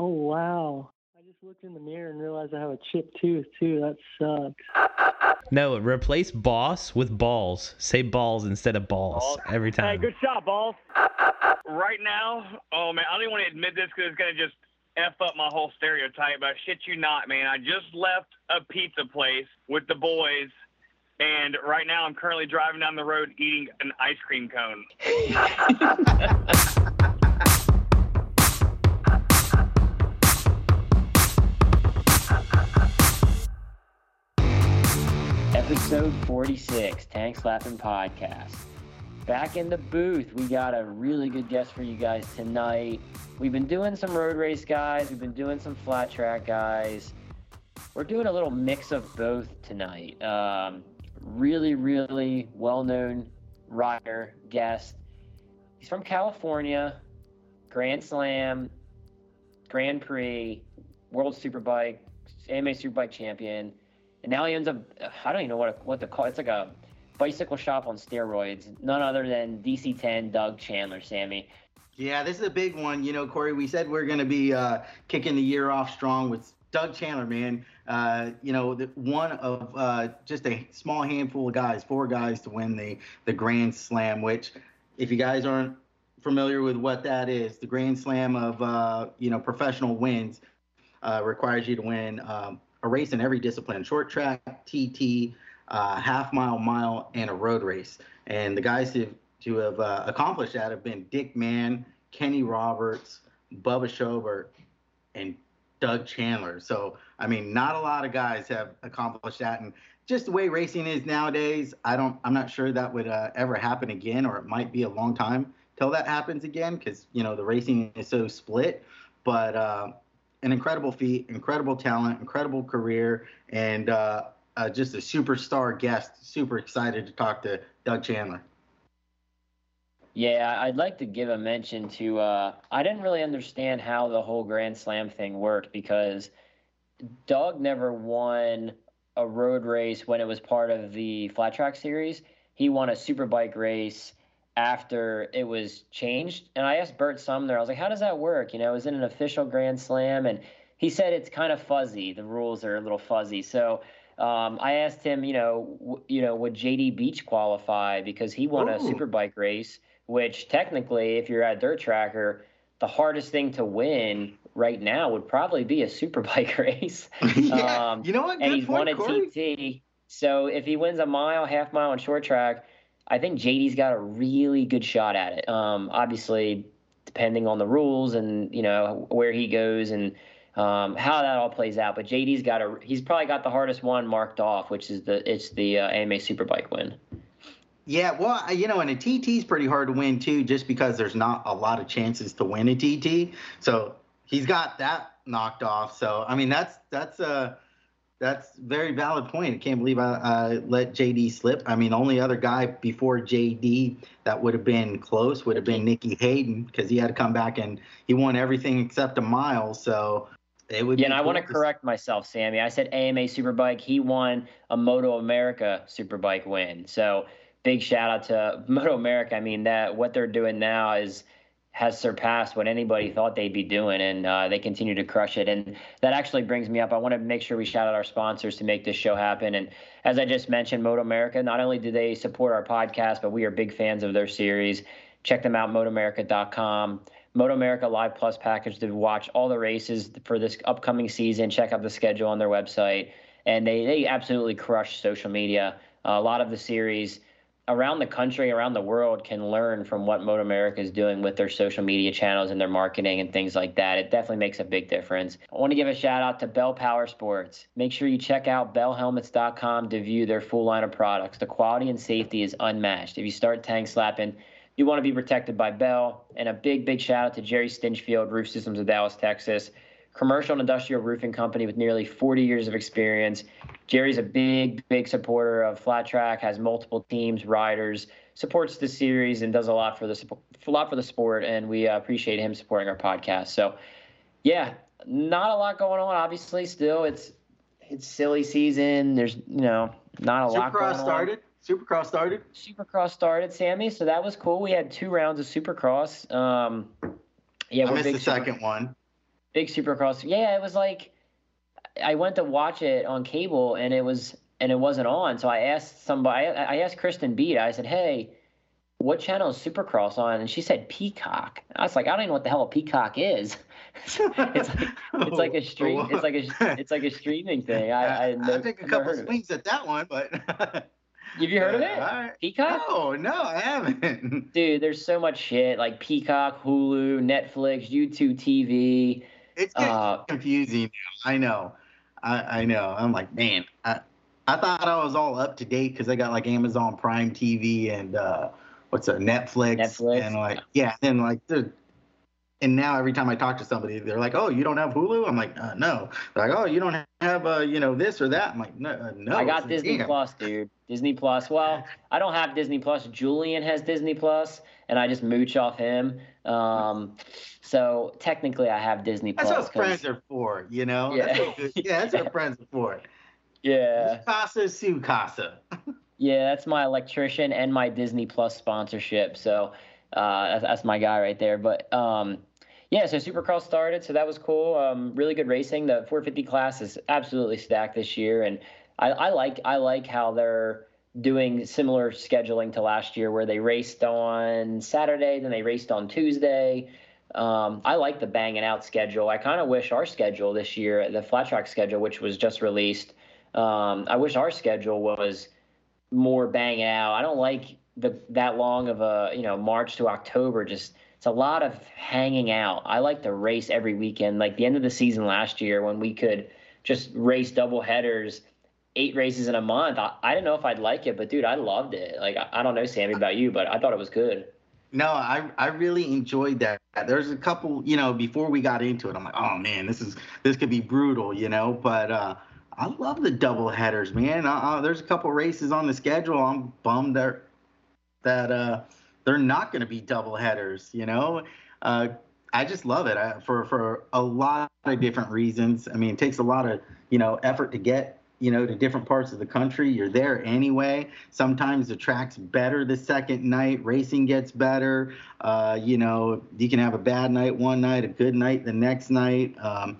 Oh wow! I just looked in the mirror and realized I have a chipped tooth too. That sucks. No, replace boss with balls. Say balls instead of balls, Balls. every time. Hey, good shot, balls. right now, oh man, I don't even want to admit this because it's gonna just f up my whole stereotype. But I shit you not, man. I just left a pizza place with the boys, and right now I'm currently driving down the road eating an ice cream cone. Episode 46, Tank Slapping Podcast. Back in the booth, we got a really good guest for you guys tonight. We've been doing some road race guys, we've been doing some flat track guys. We're doing a little mix of both tonight. Um, really, really well known rider guest. He's from California, Grand Slam, Grand Prix, World Superbike, AMA Superbike champion. And now he ends up, I don't even know what, what to call It's like a bicycle shop on steroids. None other than DC10 Doug Chandler, Sammy. Yeah, this is a big one. You know, Corey, we said we're going to be uh, kicking the year off strong with Doug Chandler, man. Uh, you know, the, one of uh, just a small handful of guys, four guys to win the, the Grand Slam, which, if you guys aren't familiar with what that is, the Grand Slam of, uh, you know, professional wins uh, requires you to win um, a race in every discipline short track, TT, uh, half mile, mile, and a road race. And the guys who, to have uh, accomplished that have been Dick Mann, Kenny Roberts, Bubba Shobert, and Doug Chandler. So, I mean, not a lot of guys have accomplished that. And just the way racing is nowadays, I don't, I'm not sure that would uh, ever happen again, or it might be a long time till that happens again because, you know, the racing is so split. But, uh, an incredible feat, incredible talent, incredible career, and uh, uh, just a superstar guest. Super excited to talk to Doug Chandler. Yeah, I'd like to give a mention to. Uh, I didn't really understand how the whole Grand Slam thing worked because Doug never won a road race when it was part of the flat track series. He won a superbike race after it was changed. And I asked Bert Sumner, I was like, how does that work? You know, is it an official Grand Slam? And he said it's kind of fuzzy. The rules are a little fuzzy. So um, I asked him, you know, w- you know, would JD Beach qualify because he won a Ooh. superbike race, which technically, if you're at dirt tracker, the hardest thing to win right now would probably be a superbike race. yeah, Um, you know what? and he's point, won a Corey. TT. So if he wins a mile, half mile, and short track, I think JD's got a really good shot at it. Um, obviously, depending on the rules and you know where he goes and um, how that all plays out. But JD's got a he's probably got the hardest one marked off, which is the it's the uh, AMA Superbike win. Yeah, well, you know, and a TT is pretty hard to win too, just because there's not a lot of chances to win a TT. So he's got that knocked off. So I mean, that's that's a that's very valid point. I can't believe I, I let JD slip. I mean, the only other guy before JD that would have been close would have been Nicky Hayden because he had to come back and he won everything except a mile. So it would. Yeah, and I want to correct myself, Sammy. I said AMA Superbike. He won a Moto America Superbike win. So big shout out to Moto America. I mean that what they're doing now is has surpassed what anybody thought they'd be doing, and uh, they continue to crush it. And that actually brings me up. I want to make sure we shout out our sponsors to make this show happen. And as I just mentioned, Moto America. Not only do they support our podcast, but we are big fans of their series. Check them out, MotoAmerica.com. Moto America Live Plus package to watch all the races for this upcoming season. Check out the schedule on their website, and they they absolutely crush social media. Uh, a lot of the series around the country, around the world, can learn from what Moto America is doing with their social media channels and their marketing and things like that. It definitely makes a big difference. I want to give a shout out to Bell Power Sports. Make sure you check out bellhelmets.com to view their full line of products. The quality and safety is unmatched. If you start tank slapping, you want to be protected by Bell. And a big, big shout out to Jerry Stinchfield, Roof Systems of Dallas, Texas. Commercial and industrial roofing company with nearly 40 years of experience. Jerry's a big, big supporter of flat track, has multiple teams, riders, supports the series, and does a lot for the sup- a lot for the sport. And we uh, appreciate him supporting our podcast. So, yeah, not a lot going on. Obviously, still it's it's silly season. There's you know not a lot going Supercross on. started. Supercross started. Supercross started, Sammy. So that was cool. We had two rounds of Supercross. Um, yeah, I missed big the Super- second one. Big Supercross. Yeah, it was like I went to watch it on cable and it was and it wasn't on. So I asked somebody. I asked Kristen Beat. I said, "Hey, what channel is Supercross on?" And she said Peacock. I was like, I don't even know what the hell a Peacock is. it's like it's like a stream. It's like a it's like a streaming thing. I I, a couple swings at that one, but. Have you heard of it? Uh, Peacock? No, no, I haven't. Dude, there's so much shit like Peacock, Hulu, Netflix, YouTube TV. It's uh, confusing. I know. I, I know. I'm like, man, I, I thought I was all up to date because I got like Amazon Prime TV and uh, what's a Netflix, Netflix, and like yeah, and like the and now every time I talk to somebody, they're like, "Oh, you don't have Hulu?" I'm like, uh, "No." They're like, "Oh, you don't have uh, you know this or that?" I'm like, "No, uh, no." I got Disney Plus, dude. Disney Plus. Well, I don't have Disney Plus. Julian has Disney Plus, and I just mooch off him. Um, so technically, I have Disney Plus. That's what friends are for, you know. Yeah, that's what, yeah, that's what friends are for. Yeah. Casa su casa. yeah, that's my electrician and my Disney Plus sponsorship. So uh, that's, that's my guy right there. But um, yeah, so Supercross started, so that was cool. Um, really good racing. The 450 class is absolutely stacked this year, and I, I like I like how they're doing similar scheduling to last year, where they raced on Saturday, then they raced on Tuesday. Um, I like the banging out schedule. I kind of wish our schedule this year, the flat track schedule, which was just released, um, I wish our schedule was more bang out. I don't like the that long of a you know March to October. Just it's a lot of hanging out. I like to race every weekend. Like the end of the season last year when we could just race double headers, eight races in a month. I, I didn't know if I'd like it, but dude, I loved it. Like I, I don't know, Sammy, about you, but I thought it was good. No, I I really enjoyed that. There's a couple, you know, before we got into it, I'm like, oh man, this is this could be brutal, you know. But uh, I love the double headers, man. Uh, uh, there's a couple races on the schedule. I'm bummed that that uh, they're not going to be double headers. You know, uh, I just love it I, for for a lot of different reasons. I mean, it takes a lot of you know effort to get you know to different parts of the country. You're there anyway. Sometimes the track's better the second night. Racing gets better. Uh, you know, you can have a bad night one night, a good night the next night. Um,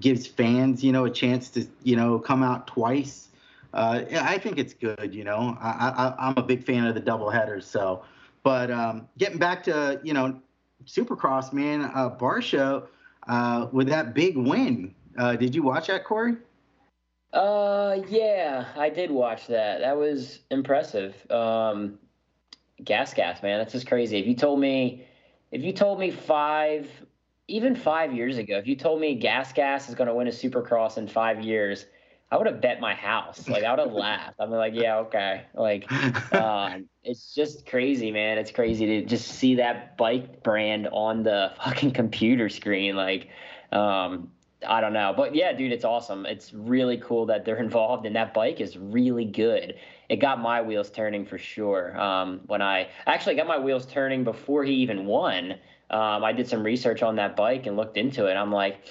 gives fans you know a chance to you know come out twice uh, I think it's good. You know, I, I, I'm a big fan of the double headers. So, but um, getting back to you know, Supercross, man, uh, Barcia uh, with that big win. Uh, did you watch that, Corey? Uh, yeah, I did watch that. That was impressive. Um, gas, gas, man, that's just crazy. If you told me, if you told me five, even five years ago, if you told me Gas Gas is going to win a Supercross in five years, I would have bet my house. Like I would have laughed. I'm like, yeah, okay. Like, um, it's just crazy, man. It's crazy to just see that bike brand on the fucking computer screen. Like, um, I don't know, but yeah, dude, it's awesome. It's really cool that they're involved, and that bike is really good. It got my wheels turning for sure. Um, when I actually got my wheels turning before he even won, um, I did some research on that bike and looked into it. I'm like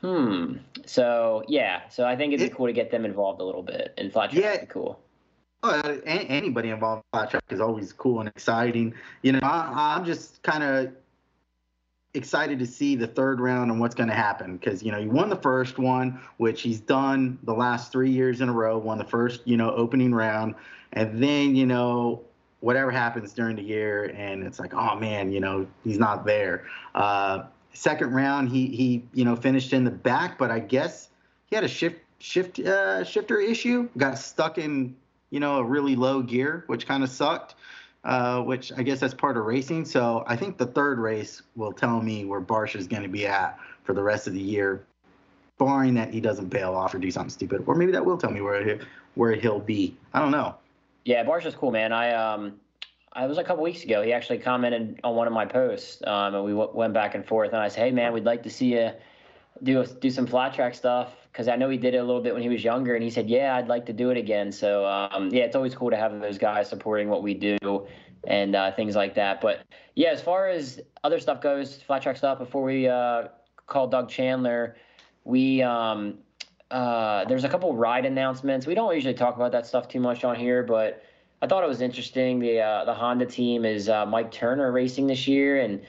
Hmm. So yeah, so I think it'd be cool to get them involved a little bit, and flat track yeah. would be cool. Oh, anybody involved in flat track is always cool and exciting. You know, I, I'm just kind of excited to see the third round and what's going to happen because you know he won the first one, which he's done the last three years in a row. Won the first you know opening round, and then you know whatever happens during the year, and it's like oh man, you know he's not there. Uh, second round, he he you know finished in the back, but I guess he had a shift shift uh, shifter issue. Got stuck in you know a really low gear, which kind of sucked. Uh, which I guess that's part of racing. So I think the third race will tell me where Barcia is going to be at for the rest of the year, barring that he doesn't bail off or do something stupid, or maybe that will tell me where he, where he'll be. I don't know. Yeah, Barcia's cool, man. I um it was a couple weeks ago. He actually commented on one of my posts, um, and we w- went back and forth. And I said, "Hey, man, we'd like to see you do do some flat track stuff because I know he did it a little bit when he was younger." And he said, "Yeah, I'd like to do it again." So um, yeah, it's always cool to have those guys supporting what we do and uh, things like that. But yeah, as far as other stuff goes, flat track stuff. Before we uh, call Doug Chandler, we um, uh, there's a couple ride announcements. We don't usually talk about that stuff too much on here, but I thought it was interesting. The uh, the Honda team is uh, Mike Turner racing this year, and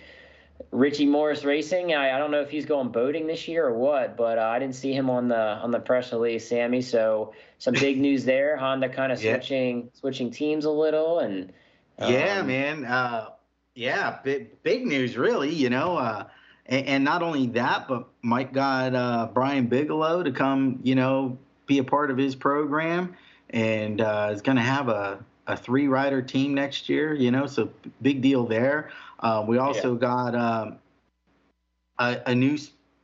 Richie Morris Racing. I, I don't know if he's going boating this year or what, but uh, I didn't see him on the on the press release, Sammy. So some big news there. Honda kind of Yeah. switching switching teams a little, and Yeah, um, man. Uh, yeah, big, big news, really. You know, uh, and, and not only that, but Mike got uh, Brian Bigelow to come, you know, be a part of his program, and uh, is going to have a, a three rider team next year. You know, so big deal there. Uh, we also got um, a, a new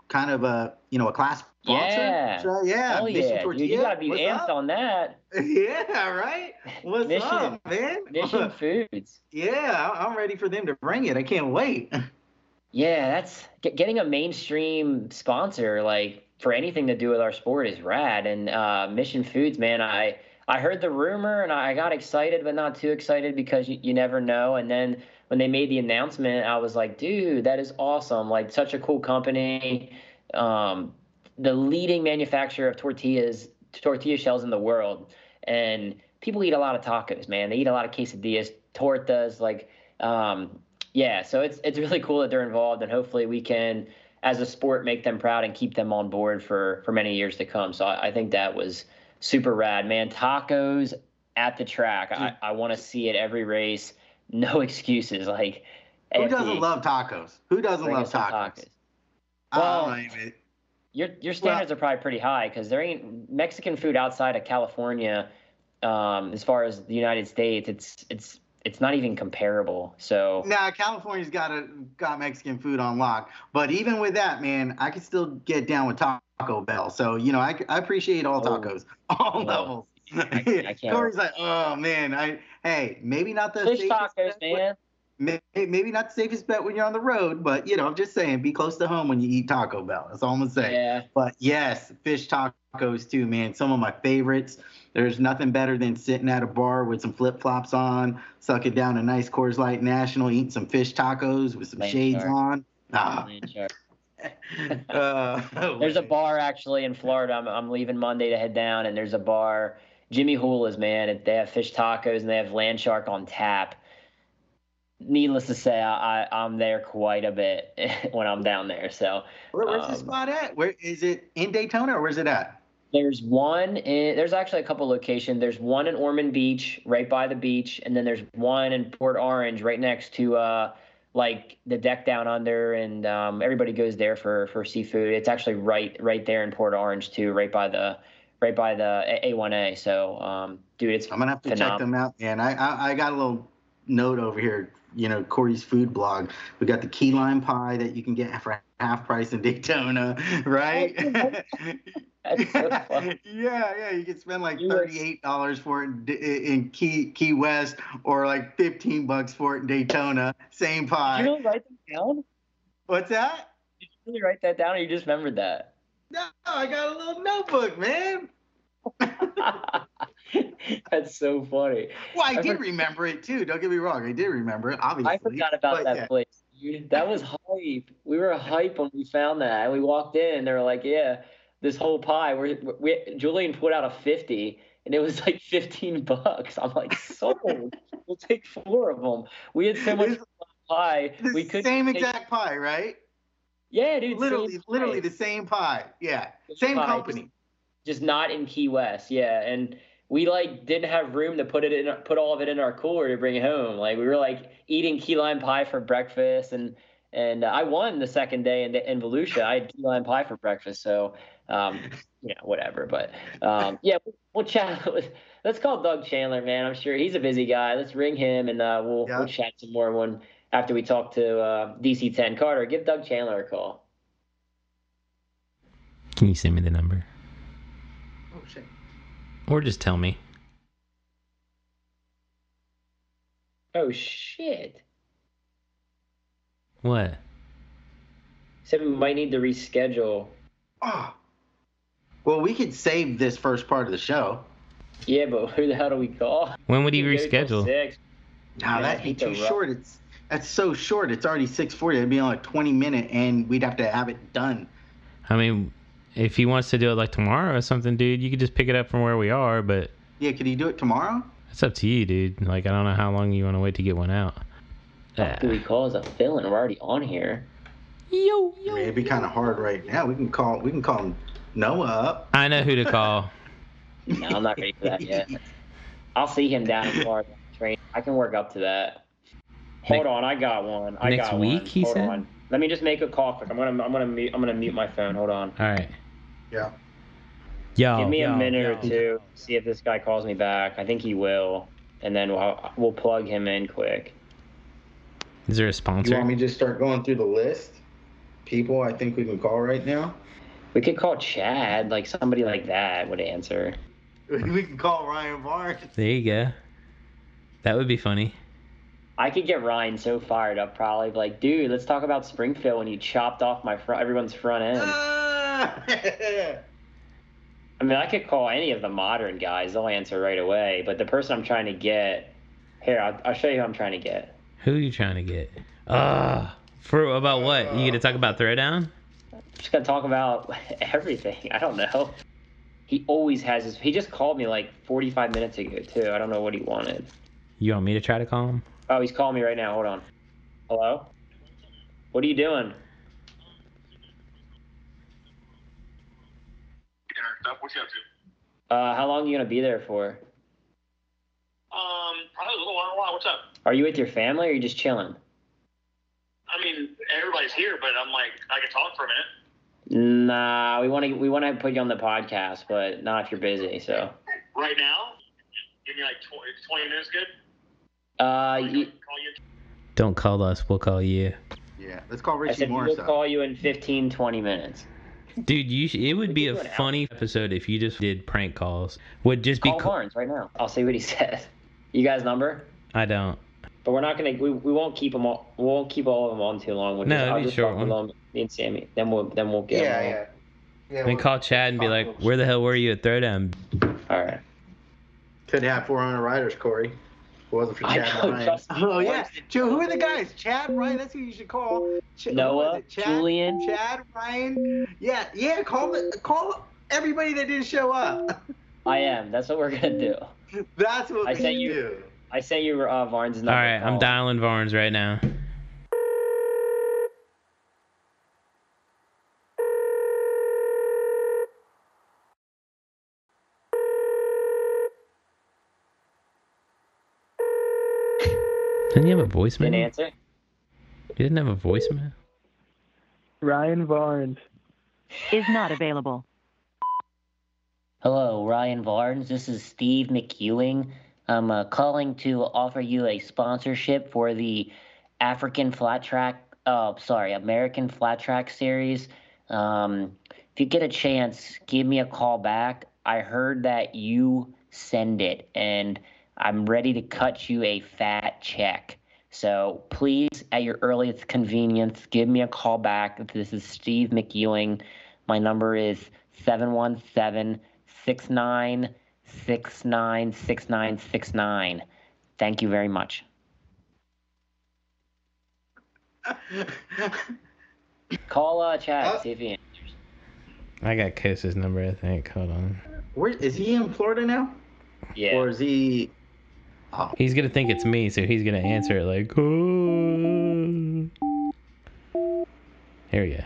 kind of a you know a class sponsor. Yeah. So, yeah. Hell Mission yeah, dude, you gotta be What's amped up? on that. Yeah, right. What's Mission- up, man? Mission Foods. Yeah, I- I'm ready for them to bring it. I can't wait. Yeah, that's getting a mainstream sponsor like for anything to do with our sport is rad. And uh, Mission Foods, man, I I heard the rumor and I got excited, but not too excited because you, you never know. And then when they made the announcement, I was like, dude, that is awesome! Like such a cool company, um, the leading manufacturer of tortillas, tortilla shells in the world, and people eat a lot of tacos, man. They eat a lot of quesadillas, tortas, like. Um, yeah, so it's it's really cool that they're involved, and hopefully we can, as a sport, make them proud and keep them on board for for many years to come. So I, I think that was super rad, man. Tacos at the track. I, I want to see it every race. No excuses. Like Who doesn't love tacos? Who doesn't love some tacos? Well- I don't even- Your your standards are probably pretty high because there ain't Mexican food outside of California, um, as far as the United States. It's it's it's not even comparable. So Now California's got a got Mexican food on lock, but even with that, man, I can still get down with Taco Bell. So you know, I, I appreciate all Oh. tacos, all Oh. levels. I can't- I can't- Corey's like, oh man, I hey, maybe not the fish safest tacos, bet, man. may- Maybe not the safest bet when you're on the road, but you know, I'm just saying, be close to home when you eat Taco Bell. That's all I'm gonna say. Yeah. But yes, fish tacos too, man. Some of my favorites. There's nothing better than sitting at a bar with some flip flops on, sucking down a nice Coors Light National, eating some fish tacos with some Land shades shark. on. Ah, uh, There's a bar actually in Florida. I'm, I'm leaving Monday to head down, and there's a bar, Jimmy Hula's, man. and They have fish tacos and they have land shark on tap. Needless to say, I, I, I'm there quite a bit when I'm down there. So Where, where's the um, spot at? Where is it in Daytona or where's it at? There's one. In, there's actually a couple locations. There's one in Ormond Beach, right by the beach, and then there's one in Port Orange, right next to uh, like the deck down under, and um, everybody goes there for for seafood. It's actually right right there in Port Orange too, right by the right by the A- A1A. So, um, dude, it's I'm gonna have to check them out, man. I, I I got a little note over here. You know, Corey's food blog. We got the key lime pie that you can get for half price in Daytona, right? That's so yeah, yeah. You can spend like thirty-eight dollars for it in, in Key Key West, or like fifteen bucks for it in Daytona. Same pie. Did you really write that down? What's that? Did you really write that down, or you just remembered that? No, I got a little notebook, man. That's so funny. Well, I I did for- remember it too. Don't get me wrong. I did remember it, obviously. I forgot about that yeah. place. Dude. That was hype. We were hype when we found that. And We walked in and they were like, "Yeah, this whole pie." We're, we Julian put out a fifty, and it was like fifteen bucks. I'm like, sold. we'll take four of them. We had so much It's pie. We could same exact pie, right? Yeah, dude. literally, same literally pie. the same pie. Yeah, Same same pie, company. just not in Key West. Yeah, and we like didn't have room to put it in, put all of it in our cooler to bring it home. Like we were like eating key lime pie for breakfast, and and uh, I won the second day in in Volusia. I had key lime pie for breakfast, so um, you know whatever. But um, yeah, we'll chat. Let's call Doug Chandler, man. I'm sure he's a busy guy. Let's ring him, and uh, we'll Yeah. we'll chat some more when after we talk to uh, DC 10 Carter. Give Doug Chandler a call. Can you send me the number? Oh shit. Or just tell me. Oh shit! What? Said we might need to reschedule. Oh. Well, we could save this first part of the show. Yeah, but who the hell do we call? When would he We can go till reschedule? Six. No, that'd be too rush. short. It's that's so short. It's already six forty. It'd be only like twenty minute, and we'd have to have it done. I mean, if he wants to do it like tomorrow or something, dude, you could just pick it up from where we are, but Yeah, could he do it tomorrow? it's up to you, dude. Like, I don't know how long you want to wait to get one out. Yeah. Who we call as a fill-in? We're already on here. Yo, I mean, it'd be kind of hard right now. We can call we can call Noah up. I know who to call. No, I'm not ready for that yet. I'll see him down in Florida train. I can work up to that. Hold Next- on, I got one. I next got week, one. he Hold said? on. Let me just make a call quick. I'm gonna I'm gonna mute I'm gonna mute my phone. Hold on. All right. Yeah. Yo. Give me a minute yo. or two. See if this guy calls me back. I think he will, and then we'll we'll plug him in quick. Is there a sponsor? You sponsor? want me to just start going through the list? People I think we can call right now. We could call Chad. Like somebody like that would answer. We can call Ryan Varnes. There you go. That would be funny. I could get Ryan so fired up, probably like, dude, let's talk about Springfield when you chopped off my front, everyone's front end. Uh, I mean, I could call any of the modern guys; they'll answer right away. But the person I'm trying to get, here, I'll, I'll show you who I'm trying to get. Who are you trying to get? Ah, for about what? You get to talk about throwdown? Just gonna talk about everything. I don't know. He always has his. He just called me like 45 minutes ago too. I don't know what he wanted. You want me to try to call him? Oh, he's calling me right now. Hold on. Hello. What are you doing? Stuff. What you up to? Uh, how long are you gonna be there for? Um, probably a little while. while. What's up? Are you with your family or are you just chilling? I mean, everybody's here, but I'm like, I can talk for a minute. Nah, we want to we want to put you on the podcast, but not if you're busy. So, Right now, give me like 20, 20 minutes. Good. uh, you, Call you. Don't call us. We'll call you. Yeah, let's call I Richie said Morris we'll up. call you in 15, 20 minutes. Dude, you sh- it would be a do an funny episode if you just did prank calls. Would just be Call co- Varnes right now. I'll see what he says. You guys number? I don't. But we're not gonna. We, we won't keep them all. We won't keep all of them on too long. We'll No, just, it'd I'll be just short talk with one. them, me and Sammy. Then we'll then we'll get Yeah, them all. yeah. Yeah, Then call Chad and be like, "Where the hell were you at throwdown?" All right. Could have 400 riders, Corey. If it wasn't for Chad know, Ryan. trust me, Oh yeah, Morris. Joe. Who are the guys? Chad, Ryan. That's who you should call. Ch- Noah. Chad, Julian. Chad, Ryan. Yeah, yeah. Call the call everybody that didn't show up. I am. That's what we're gonna do. That's what I we sent you- do. I sent you uh, Varnes' number. All right, I'm dialing Varnes right now. Didn't you have a voicemail? Didn't You answer. didn't have a voicemail? Ryan Varnes. is not available. Hello, Ryan Varnes. This is Steve McEwing. I'm uh, calling to offer you a sponsorship for the African Flat Track, uh, sorry, American Flat Track Series. Um, if you get a chance, give me a call back. I heard that you send it, and I'm ready to cut you a fat check. So please, at your earliest convenience, give me a call back. This is Steve McEwing. My number is 717 69 69 6969. Thank you very much. Call uh, Chad. Uh, see if he answers. I got Kosa's number, I think. Hold on. Where is he in Florida now? Yeah. Or is he? Oh, He's gonna think it's me, so he's gonna answer it like, "Oh." Here we go.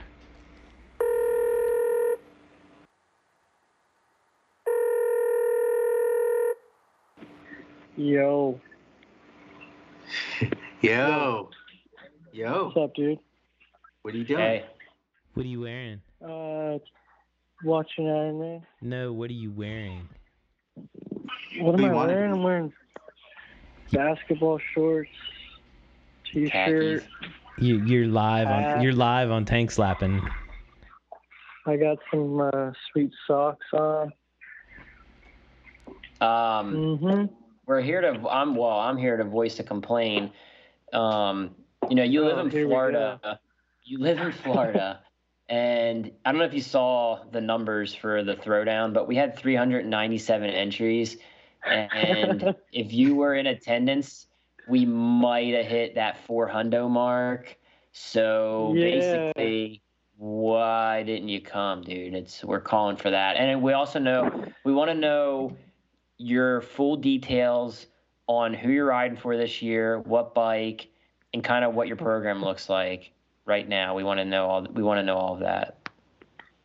Yo, yo, yo. what's up, dude? What are you doing? Hey. What are you wearing? Uh, watching anime. No, what are you wearing? What do am you I wearing? do? I'm wearing basketball shorts, t-shirt. Khakis. You you're live on you're live on tank slapping. I got some uh, sweet socks on. Um, hmm we're here to. I'm well. I'm here to voice a complaint. Um, you know, you live Oh, in Florida. You live in Florida, and I don't know if you saw the numbers for the throwdown, but we had 397 entries, and if you were in attendance, we might have hit that 400 mark. So Yeah. basically, why didn't you come, dude? It's we're calling for that, and we also know we want to know your full details on who you're riding for this year, what bike, and kind of what your program looks like right now. We want to know all. We want to know all of that.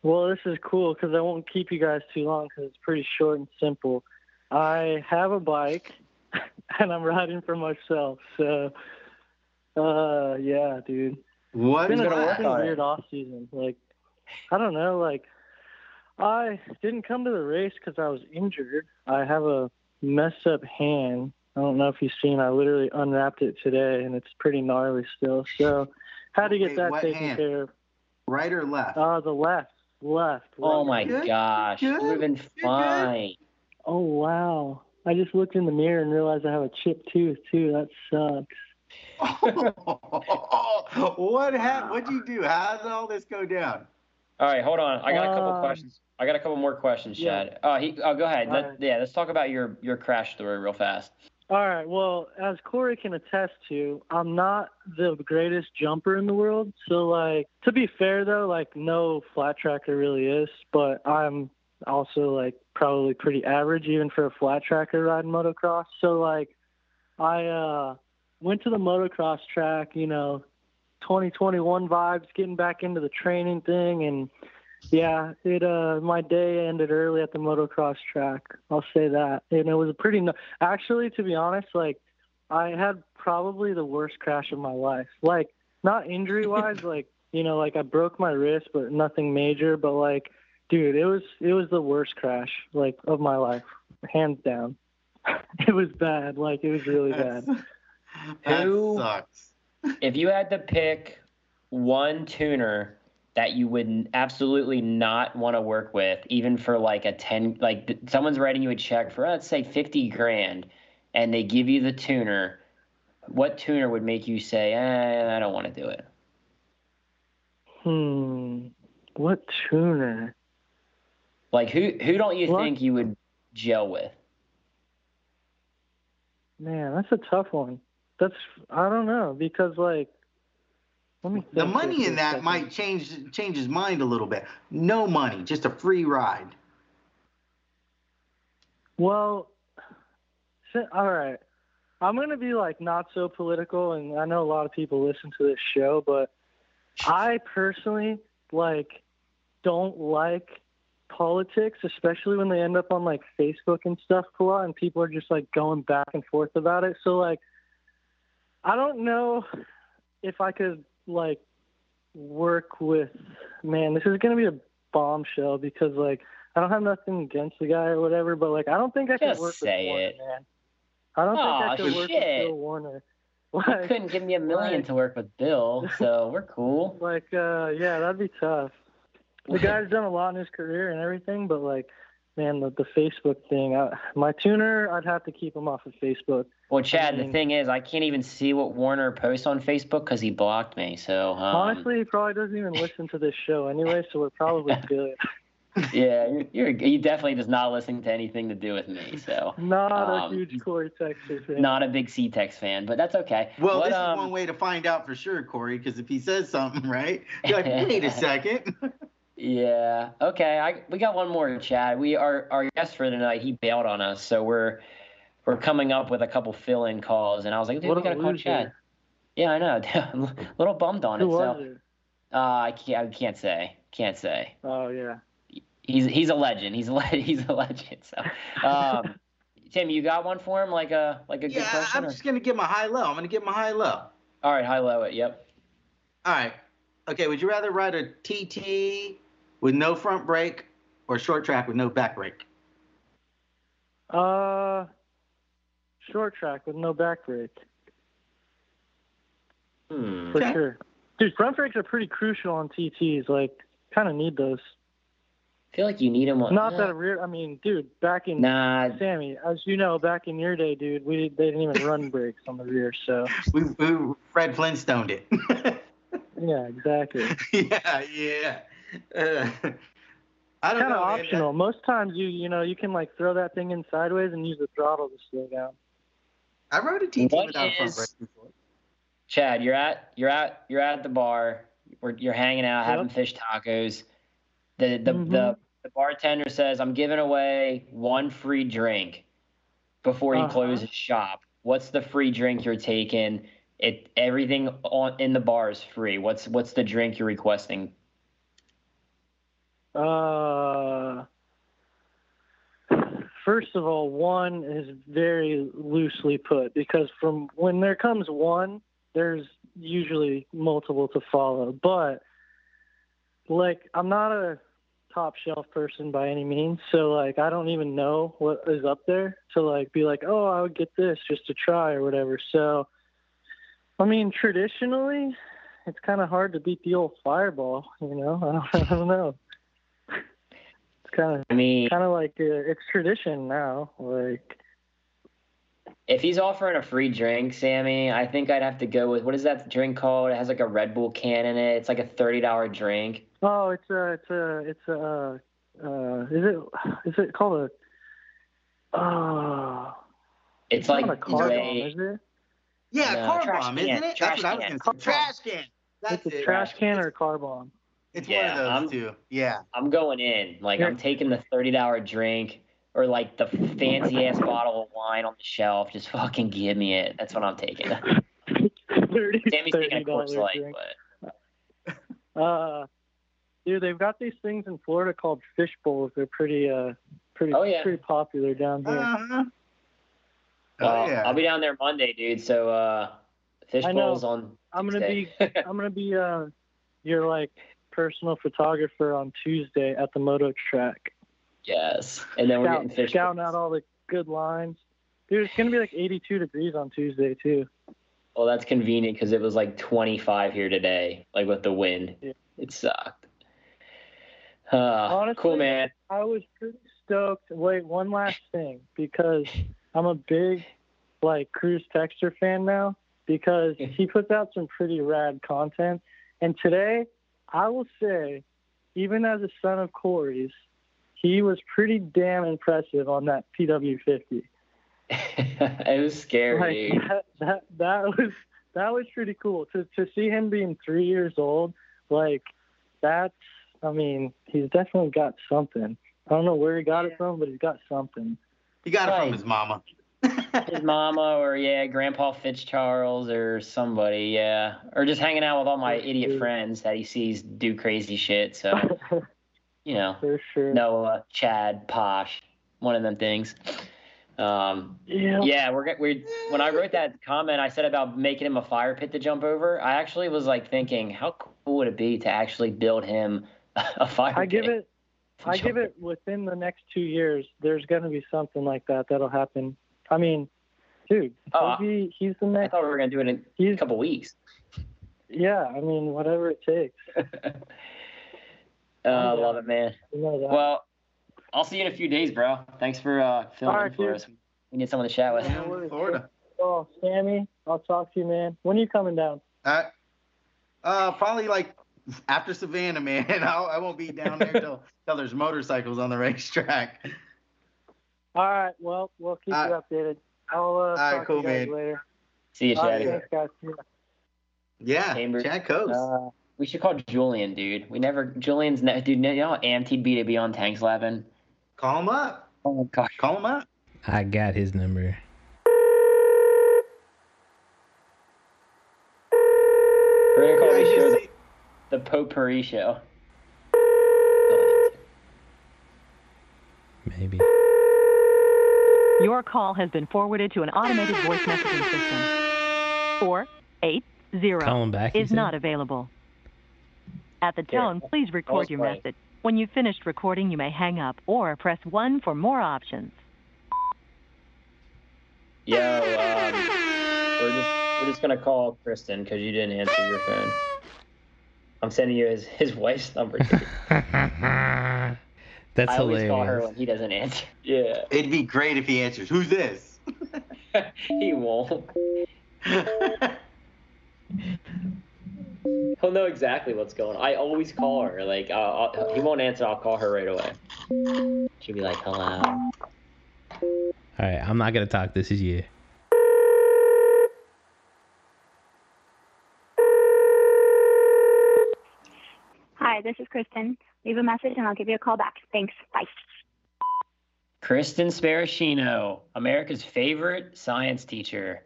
Well, this is cool because I won't keep you guys too long because it's pretty short and simple. I have a bike, and I'm riding for myself. So, uh, yeah, dude. What It's is been a, gonna been a on weird off season. Like, I don't know. Like, I didn't come to the race because I was injured. I have a messed up hand. I don't know if you've seen. I literally unwrapped it today, and it's pretty gnarly still. So, had to get Wait, that what taken hand? care of. right or left? Uh, the left, left. Oh left. my Good, gosh, good, you're been good. Fine. Oh wow! I just looked in the mirror and realized I have a chipped tooth too. That sucks. what happened? What'd you do? How did all this go down? All right, hold on. I got a couple Um, questions. I got a couple more questions, yeah. Chad. Uh, he, oh, go ahead. Let, right. Yeah, let's talk about your your crash story real fast. All right. Well, as Corey can attest to, I'm not the greatest jumper in the world. So, like, to be fair though, like, no flat tracker really is, but I'm also like probably pretty average even for a flat tracker riding motocross. So, like, I uh went to the motocross track, you know, 2021 vibes, getting back into the training thing, and yeah, it uh my day ended early at the motocross track. I'll say that, and it was a pretty. No- Actually, to be honest, like I had probably the worst crash of my life. Like not injury wise, like you know, like I broke my wrist, but nothing major. But like, dude, it was it was the worst crash like of my life, hands down. it was bad. Like it was really bad. that Who- sucks. If you had to pick one tuner that you would absolutely not want to work with, even for like a ten, like someone's writing you a check for let's say fifty grand, and they give you the tuner, what tuner would make you say, eh, I don't want to do it? Hmm. What tuner? Like who who don't you What? think you would gel with? Man, that's a tough one. That's I don't know because like let me The money in that second. might change change his mind a little bit. No money, just a free ride. Well, all right. I'm gonna be like not so political, and I know a lot of people listen to this show, but I personally like don't like politics, especially when they end up on like Facebook and stuff a lot, and people are just like going back and forth about it. So like, I don't know if I could like work with. Man, this is gonna be a bombshell because like I don't have nothing against the guy or whatever, but like I don't think I could Just work say with Werner, it. man. I don't think I could work with Bill Werner. You couldn't give me a million like- to work with Bill, so we're cool. like, uh, yeah, that'd be tough. The guy's done a lot in his career and everything, but like, man, the, the Facebook thing, I, my tuner, I'd have to keep him off of Facebook. Well, Chad, the mean- thing is, I can't even see what Werner posts on Facebook because he blocked me. So um, Honestly, he probably doesn't even listen to this show anyway, so we're probably good. yeah, you're, you're he definitely does not listen to anything to do with me. So Not Um, a huge Corey Texter fan. not a big C-Tex fan, but that's okay. Well, What, this um, is one way to find out for sure, Corey, because if he says something, right? You're like, wait a second. Yeah. Okay. I we got one more, Chad. We our our guest for tonight. He bailed on us, so we're we're coming up with a couple fill-in calls, and I was like, dude, What we gotta call loser. Chad. Yeah, I know. I'm a little bummed on Who it. was So it? uh, I can't I can't say can't say. Oh, yeah. He's he's a legend. He's a le- he's a legend. So, um, Tim, you got one for him, like a like a good yeah, question? I'm or- just gonna give him a high low. I'm gonna give him a high low. All right, high low it. Yep. All right. Okay. Would you rather ride a TT with no front brake or short track with no back brake? Uh, short track with no back brake, Hmm. for Okay. sure. Dude, front brakes are pretty crucial on TTs. Like, kind of need those. I feel like you need them. on- Not that a rear. I mean, dude, back in Nah. Sammy, as you know, back in your day, dude, we they didn't even run brakes on the rear. So We, we Fred Flintstone it. yeah, exactly. yeah, yeah. Uh, I don't Kind of know. man. optional. Most times, you you know, you can like throw that thing in sideways and use the throttle to slow down. I rode a TT What without a front is- brake before. Chad, you're at you're at you're at the bar. We're, you're hanging out, having fish tacos. The the, Mhm. the the bartender says, "I'm giving away one free drink before he Uh-huh. closes shop." What's the free drink you're taking? it everything on in the bar is free. What's what's the drink you're requesting? Uh, first of all, one is very loosely put because from when there comes one, there's usually multiple to follow. But like, I'm not a top shelf person by any means, so like, I don't even know what is up there to like be like, oh, I would get this just to try or whatever. So, I mean, traditionally, it's kind of hard to beat the old Fireball. You know, I don't, I don't know kind of I mean, kind of like uh, it's tradition now. Like if he's offering a free drink, Sammy, I think I'd have to go with what is that drink called? It has like a Red Bull can in it. It's like a thirty dollar drink. oh, it's a it's a it's a uh, is it is it called a uh, It's not like a car bomb, is it? Yeah, No, car bomb, can, isn't it? trash That's what I was can. gonna say. Trash can. That's It's a it. trash can or a car bomb. It's Yeah, one of those I'm- those two. Yeah. I'm going in. Like I'm taking the thirty dollar drink or like the fancy ass bottle of wine on the shelf. Just fucking give me it. That's what I'm taking. Thirty Sammy's taking a $30 Light, drink. but Uh, dude, they've got these things in Florida called fish bowls. They're pretty uh pretty Oh, yeah. pretty popular down here. Uh-huh. well, oh yeah. I'll be down there Monday, dude. So uh, fish bowls on. I'm gonna be I'm gonna be uh your like personal photographer on Tuesday at the moto track. yes, and then we're getting fish scouting out all the good lines. Dude, it's gonna be like 82 degrees on Tuesday too. Well, that's convenient because it was like 25 here today, like with the wind. Yeah. It sucked. Uh, Honestly, cool, man. I was pretty stoked. Wait, one last thing because I'm a big like Cruz Texter fan now because he puts out some pretty rad content. And today, I will say, even as a son of Corey's, he was pretty damn impressive on that PW50. it was scary. Like that, that that was that was pretty cool to to see him being three years old. Like that's I mean he's definitely got something. I don't know where he got it from, but he's got something. He got it Right. from his mama. His mama or yeah, Grandpa Fitzcharles or somebody, yeah, or just hanging out with all my idiot friends that he sees do crazy shit. So you know, For sure. Noah, Chad, Posh, one of them things. Um, Yeah. yeah, we're we when I wrote that comment, I said about making him a fire pit to jump over. I actually was like thinking, how cool would it be to actually build him a fire I pit? give it I give it within the next two years. There's gonna be something like that that'll happen. I mean, dude, Oh, maybe he's the next. I thought we were gonna do it in a He's couple weeks. yeah. I mean, whatever it takes. uh, I love it, man. You know that. Well, I'll see you in a few days, bro. Thanks for uh, filming All right, for dude. us. We need someone to chat with. Yeah. Down in. Florida. oh, Sammy, I'll talk to you, man. When are you coming down? Uh, uh, probably like after Savannah, man. I'll, I won't be down there till till there's motorcycles on the racetrack. All right. Well, we'll keep All you updated. I'll uh, right, talk cool, to you guys man. later. See you, All right, Chad. thanks, guys. Yeah, Chambers. Chad Cose. Uh, we should call Julian, dude. We never. Julian's ne- dude. You know how amped he'd be to be on Tanks Slapping? Call him up. Oh my gosh. Call him up. I got his number. We're gonna call Yeah, the show the, see- the Potpourri Show. Maybe. Your call has been forwarded to an automated voice messaging system. 480 Call him back. is said? not available. At the Here, tone, please record your play. message. When you've finished recording, you may hang up or press 1 for more options. Yo, um, we're just we're just gonna call Kristen because you didn't answer your phone. I'm sending you his his wife's number. Dude. That's I always hilarious. call her when he doesn't answer. Yeah, It'd be great if he answers. Who's this? he won't. He'll know exactly what's going on. I always call her. Like, I'll, I'll, he won't answer. I'll call her right away. She'll be like, "Hello." All right, I'm not gonna talk. This is you. This is Kristen. Leave a message and I'll give you a call back. Thanks. Bye. Kristen Sparacino, America's favorite science teacher.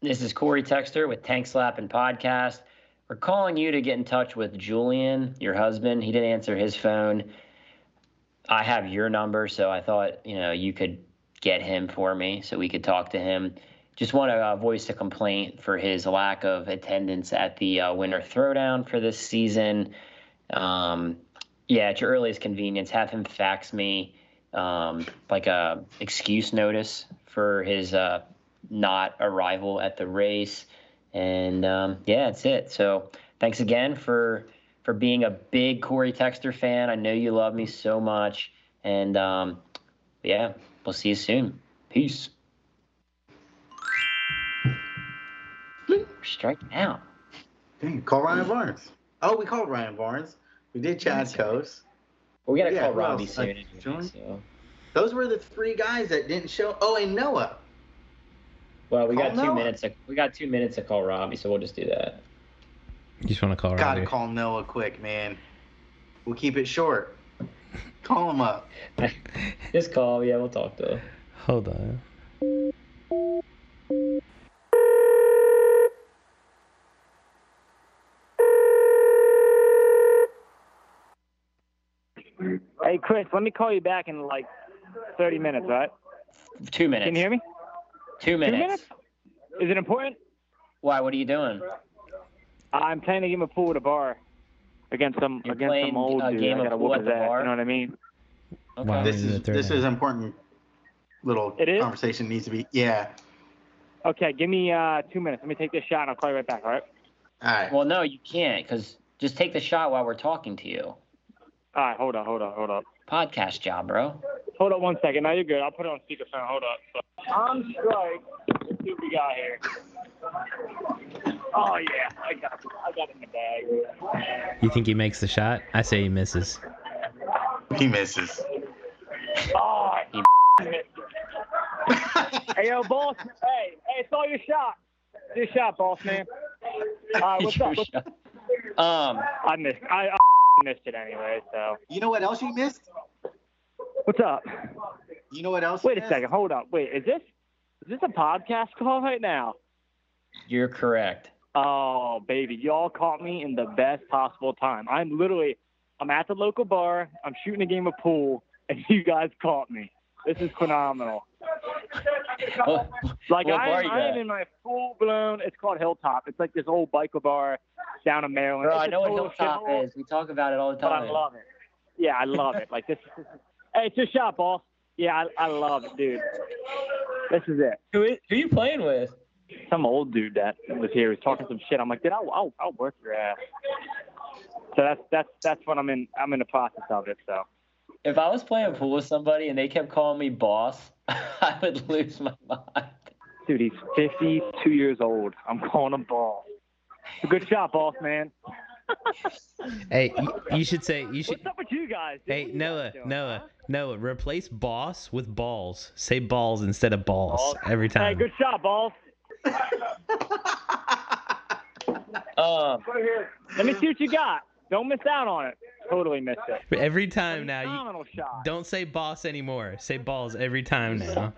This is Corey Texter with Tank Slappin' Podcast. We're calling you to get in touch with Julian, your husband. He didn't answer his phone. I have your number, so I thought you know you could get him for me so we could talk to him. Just want to uh, voice a complaint for his lack of attendance at the uh, Winter Throwdown for this season. Um, yeah, at your earliest convenience, have him fax me um, like a excuse notice for his uh, not arrival at the race. And um, yeah, that's it. So thanks again for for being a big Corey Texter fan. I know you love me so much. And um, yeah, we'll see you soon. Peace. Striking out. Dang, call Ryan Varnes. Oh, we called Ryan Varnes. We did Chad Cose. Well, we gotta Yeah, call Robbie else? soon. Uh, anyway, so. Those were the three guys that didn't show. Oh, and Noah. Well, we Call got two Noah. minutes. To, we got two minutes to call Robbie, so we'll just do that. You just want to call Gotta call Noah quick, man. We'll keep it short. Call him up. Just call. Yeah, we'll talk to him. Hold on. Hey, Chris, let me call you back in like 30 minutes, all right? Two minutes. Can you hear me? Two minutes. Two minutes? Is it important? Why? What are you doing? I'm playing a game of pool at a bar against some You're against some old a dude. game I gotta pool whoop at his the ass. bar? You know what I mean? Okay. Wow. This is third this round. is important. Little It is? conversation needs to be. Yeah. Okay, give me uh, two minutes. Let me take this shot and I'll call you right back, all right? All right. Well, no, you can't, because just take the shot while we're talking to you. All right, hold on, hold on, hold up. Podcast job, bro. Hold up one second. Now you're good. I'll put it on speakerphone. Hold up. On strike. Let's see what we got here. Oh, yeah. I got it. I got it in the bag. You think he makes the shot? I say he misses. He misses. Oh, He- missed hey, yo, boss. Hey, hey, it's all your shot. It's your shot, boss, man. All right, what's up? What's, shot. Um, I missed. I, I missed it anyway. So, You know what else you missed? what's up? You know what else? you Wait a missed? second. Hold up. Wait, is this is this a podcast call right now? you're correct. Oh, baby, y'all caught me in the best possible time. I'm literally, I'm at the local bar. I'm shooting a game of pool, and you guys caught me. This is phenomenal. What, Like what I, I am in my full blown. It's called Hilltop. It's like this old biker bar down in Maryland. Bro, It's I a know what Hilltop shithole, is. We talk about it all the But I time. love it. Yeah, I love it. Like this. this is, hey, it's your shot, boss. Yeah, I, I love it, dude. This is it. Who is, who are you playing with? Some old dude that was here was talking some shit. I'm like, dude, I'll, I'll, I'll work your ass. So that's that's that's what I'm in. I'm in the process of it. So. If I was playing pool with somebody and they kept calling me boss, I would lose my mind. Dude, he's 52 years old. I'm calling him boss. Good shot, boss man. Hey, you, you should say you should. What's up with you guys? dude? Hey you Noah, guys doing, Noah, huh? Noah, replace boss with balls. Say balls instead of balls Balls? every time. Hey, good shot, boss. Um, Let me see what you got. Don't miss out on it. Totally missed it. Every time now, you Phenomenal shot. don't say boss anymore. Say balls every time now.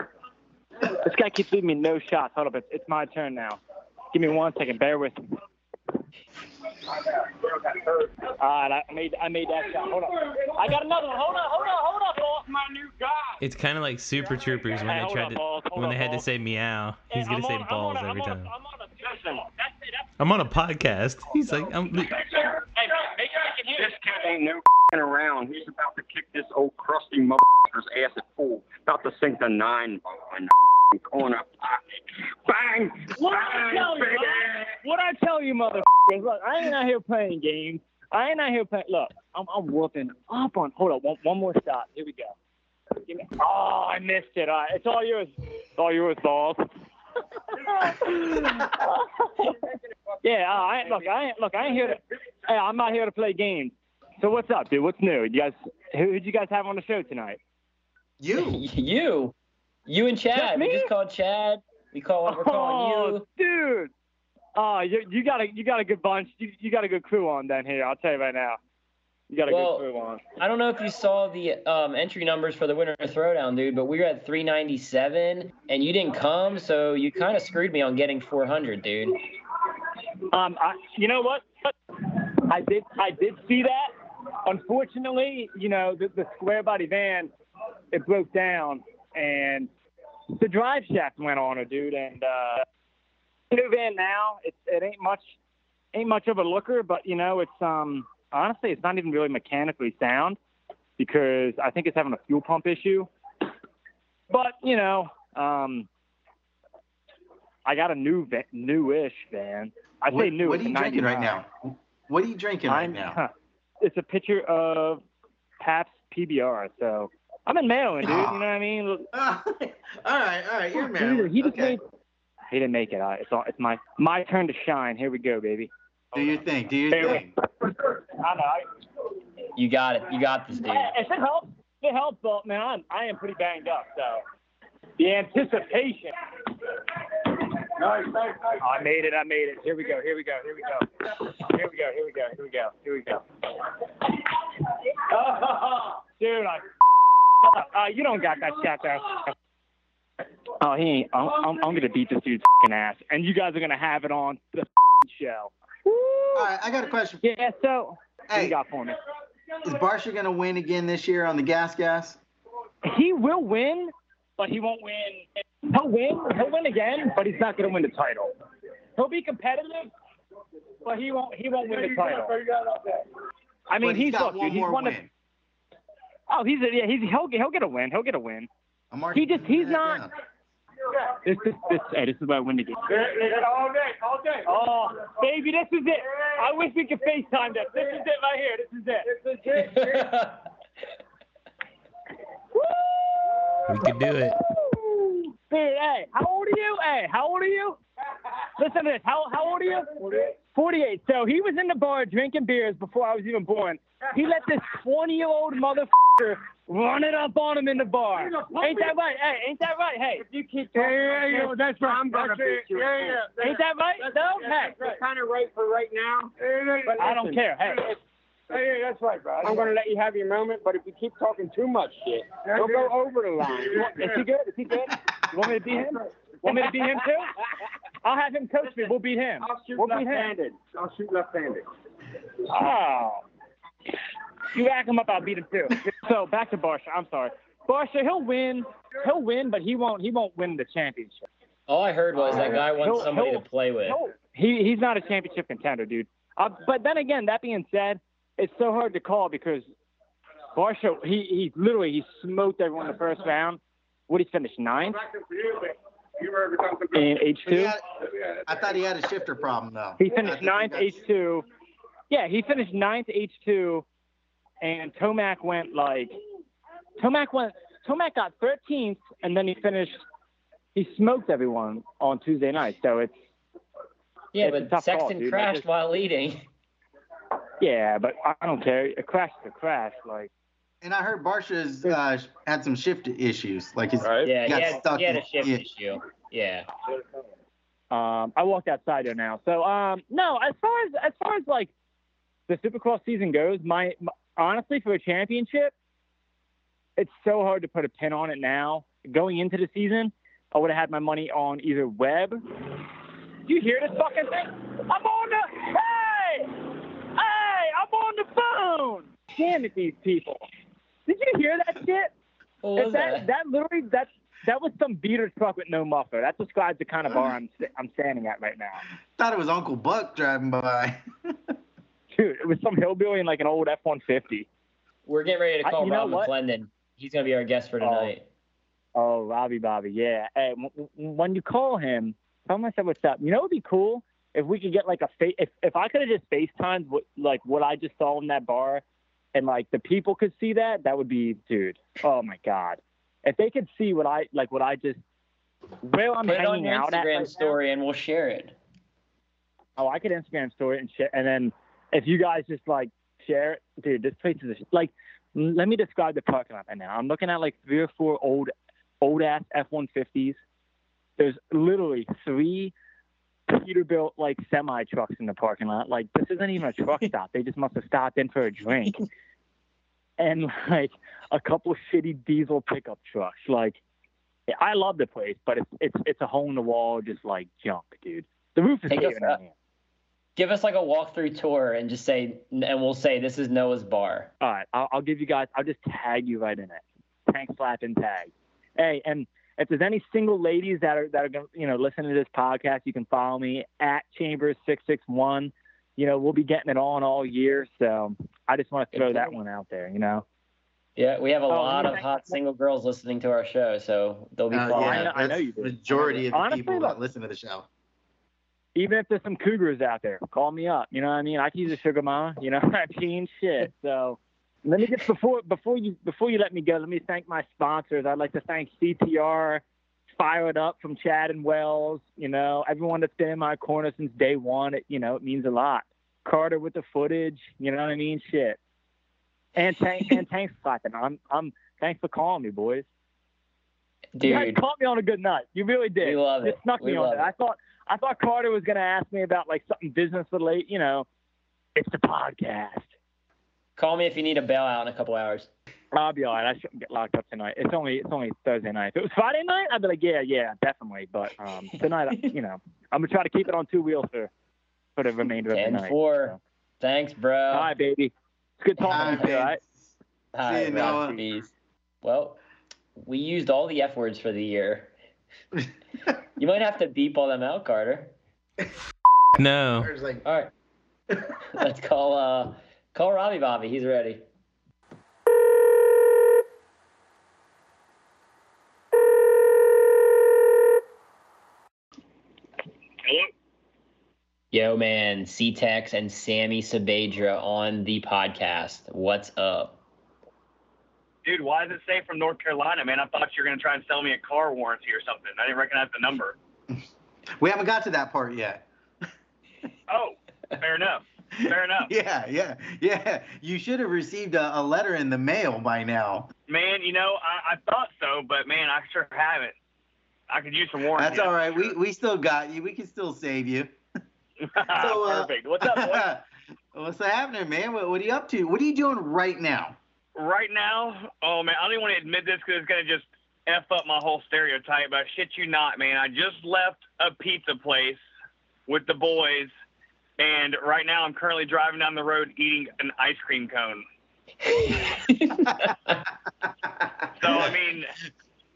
This guy keeps leaving me no shots. Hold up, it's, it's my turn now. Give me one second. Bear with me. All right, I made I made that shot. Hold on. I got another one. Hold on, hold on, hold up, boss. My new guy. It's kind of like Super Troopers when Hey, they tried up, to balls. When up, they had to say meow. He's Hey, gonna say on- I'm balls a- every I'm time. a- I'm on a, that's it, that's I'm on a podcast. He's like, I'm. Hey, make hear This cat ain't no f***ing around. He's about to kick this old crusty motherfucker's ass at full. About to sink the nine ball in the corner. Bang! What I Bang, tell you! What I tell you, motherfuckers? Look, I ain't out here playing games. I ain't out here playing. Look, I'm, I'm whooping up on. Hold on, one, one more shot. Here we go. Give me, oh, I missed it. All right, it's all yours. It's all yours, balls. yeah, uh, I ain't, look, I ain't, look, I ain't here to. Hey, I'm not here to play games. So what's up, dude? What's new? You guys, who did you guys have on the show tonight? You. you, you and Chad. Just We me? just called Chad. We call. We're calling you. Oh, dude. Oh, you, you got a you got a good bunch. You, you got a good crew on down here. I'll tell you right now. You got to Well- go through on. I don't know if you saw the um, entry numbers for the winter throwdown, dude, but we were at 397 and you didn't come, so you kind of screwed me on getting 400, dude. Um, I, you know what? I did. I did see that. Unfortunately, you know, the, the square body van, it broke down, and the drive shaft went on it, dude. And uh, new van now, it, it ain't much, ain't much of a looker, but you know, it's um, honestly, it's not even really mechanically sound because I think it's having a fuel pump issue. But you know, um, I got a new, va- newish van. I say new. what are you drinking right now? What are you drinking right I'm, now? huh, it's a picture of Pabst PBR. So I'm in Maryland, dude. You know what I mean? All right, all right, you're dude, Maryland. he just okay. made. He didn't make it. Uh, it's all, it's my my turn to shine. Here we go, baby. Do your thing. Do your Hey, thing. I know. You got it. You got this, dude. I, if it helps, if it helps, but man, I'm, I am pretty banged up. So the anticipation. Nice, nice, nice. I made it. I made it. Here we go. Here we go. Here we go. Here we go. Here we go. Here we go. Here we go. Dude, I. Uh, you don't got that shot there. Oh, he ain't. I'm, I'm, I'm gonna beat this dude's fing ass, and you guys are gonna have it on the show. All right, I got a question. Yeah. So, what Hey. you got for me? Is Barcia gonna win again this year on the GasGas? He will win, but he won't win. He'll win. He'll win again, but he's not going to win the title. He'll be competitive, but he won't. He won't win the title. I mean, But he's he's got look, one dude, he's more one win. of. Oh, he's a, yeah. He's he'll get he'll get a win. He'll get a win. He just he's not. down. This is this. Hey, this is where I win the game. All day, all day. Oh, baby, this is it. I wish we could FaceTime this. This is it right here. This is it. This is it. We could do it. Dude, hey, how old are you? Hey, how old are you? Listen to this. How how old are you? 48. So he was in the bar drinking beers before I was even born. He let this 20 year old motherfucker run it up on him in the bar. Ain't that right? Hey, ain't that right? Hey. If you keep yeah, yeah, yeah, that's right. I'm gonna beat you. Yeah, yeah. Ain't that right? No? Hey. kind of right for right now. But I don't care. Hey. Hey, that's right, bro. I'm going to let you have your moment, but if you keep talking too much shit, you'll go over the line. You want- Is he good? Is he good? You want me to beat him? Want me to beat him too? I'll have him coach me. We'll beat him. I'll shoot We'll left-handed. I'll shoot left-handed. Oh. You rack him up, I'll beat him too. So back to Barcia. I'm sorry. Barcia, he'll win. He'll win, but he won't. He won't win the championship. All I heard was that guy wants He'll- somebody he'll- to play with. No, he he's not a championship contender, dude. Uh, but then again, that being said, it's so hard to call because Barcia, he he literally he smoked everyone in the first round. What he finished ninth in H two. I thought he had a shifter problem though. He finished ninth H two. Yeah, he finished ninth H two, and Tomac went like Tomac went Tomac got 13th, and then he finished. He smoked everyone on Tuesday night, so it's Yeah, It's but tough call, Sexton. Like, crashed it's- while leading. yeah, but I don't care. A crash is a crash. Like And I heard Barcia's uh, had some shift issues, like his Yeah, he he got had, stuck he had a shift yeah. issue. Yeah. Um, I walked outside there now. So um, no, as far as as far as like the Supercross season goes, my, my honestly for a championship, it's so hard to put a pin on it now. Going into the season, I would have had my money on either Webb. Do you hear this fucking thing? I'm on the hey, hey, I'm on the phone. Damn it, these people! Did you hear that shit? What was that, that? that literally that that was some beater truck with no muffler. That describes the kind of bar I'm I'm standing at right now. Thought it was Uncle Buck driving by. Dude, it was some hillbilly in like an old F one fifty. We're getting ready to I- call you know Rob? McClendon. He's going to be our guest for Oh. tonight. Oh, Robbie Bobby, yeah. Hey, w- when you call him, tell him I said what's up. You know, it'd be cool if we could get like a face. if if I could have just FaceTimed what like what I just saw in that bar, and like the people could see that. That would be, dude. Oh my god, if they could see what I like, what I just where I'm Put it on hanging your out at. Instagram right now- story and we'll share it. Oh, I could Instagram story and shit. And then if you guys just like share it, dude, this place is like. Let me describe the parking lot right now. I'm looking at like three or four old, old ass F-150s. There's literally three Peterbilt like semi trucks in the parking lot. Like this isn't even a truck stop. They just must have stopped in for a drink. and like a couple shitty diesel pickup trucks. Like I love the place, but it's it's it's a hole in the wall, just like junk, dude. The roof is caving in. Uh, Give us like a walkthrough tour and just say, and we'll say this is Noah's bar. All right, I'll, I'll give you guys. I'll just tag you right in it. Tank Slappin' tag. Hey, and if there's any single ladies that are that are gonna you know listening to this podcast, you can follow me at Chambers six six one. You know we'll be getting it on all year, so I just want to throw that one out there. You know. Yeah, we have a Oh, lot yeah. of hot single girls listening to our show, so they'll be Uh, following. yeah, know- I know that's you do. Majority of the Honestly, people that listen to the show. Even if there's some cougars out there, call me up. You know what I mean? I can use a sugar mama. You know, I mean shit. So let me get before before you before you let me go. Let me thank my sponsors. I'd like to thank CTR, Fire It Up from Chad and Wells. You know, everyone that's been in my corner since day one. It you know it means a lot. Carter with the footage. You know what I mean? Shit. And tank and tank slapping. I'm I'm thanks for calling me, boys. Dude, You guys caught me on a good night. You really did. We love You it. snuck We me on love it. it. I thought I thought Carter was gonna ask me about like something business related. You know, it's the podcast. call me if you need a bailout in a couple hours. I'll be all right. I shouldn't get locked up tonight. It's only it's only Thursday night. If it was Friday night, I'd be like, yeah, yeah, definitely. But um, tonight, you know, I'm gonna try to keep it on two wheels for for the remainder of the Ten night. four. Thanks, bro. All right, baby. It's good talking All to you. All man. right. See right, you. Noah. Well, we used all the F words for the year. You might have to beep all them out, Carter. No. There's like, All right. Let's call uh call Robbie Bobby. He's ready. Hello? Yo, man, C-Tex and Sammy Sabedra on the podcast. What's up? Dude, why does it say from North Carolina, man? I thought you were going to try and sell me a car warranty or something. I didn't recognize the number. we haven't got to that part yet. Oh, fair enough. Fair enough. Yeah, yeah, yeah. You should have received a, a letter in the mail by now. Man, you know, I, I thought so, but man, I sure haven't. I could use some warranty. That's all right. We we still got you. We can still save you. So, uh, Perfect. What's up, boy? What's happening, man? What, what are you up to? What are you doing right now? Right now, oh man, I don't even want to admit this because it's gonna just f up my whole stereotype. But I shit you not, man. I just left a pizza place with the boys, and right now I'm currently driving down the road eating an ice cream cone. So I mean,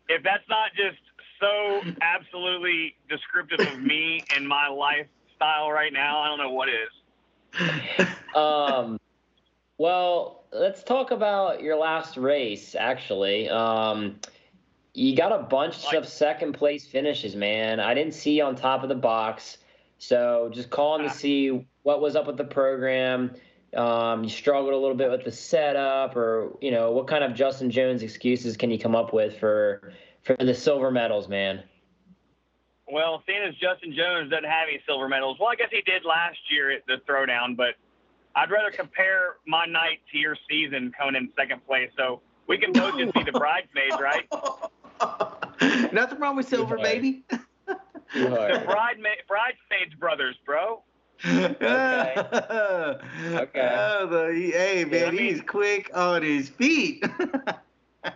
if that's not just so absolutely descriptive of me and my lifestyle right now, I don't know what is. um, well, let's talk about your last race. Actually, um, you got a bunch of second place finishes, man. I didn't see you on top of the box, so just calling to see what was up with the program. Um, you struggled a little bit with the setup, or you know, what kind of Justin Jones excuses can you come up with for for the silver medals, man? Well, seeing as Justin Jones doesn't have any silver medals, well, I guess he did last year at the throwdown, but I'd rather compare my night to your season, Conan, second place. So we can both just be the bridesmaids, right? Nothing wrong with silver, are. baby. You The are. bridesmaid, bridesmaids brothers, bro. okay. Okay. Oh, the, hey, man, I mean- he's quick on his feet.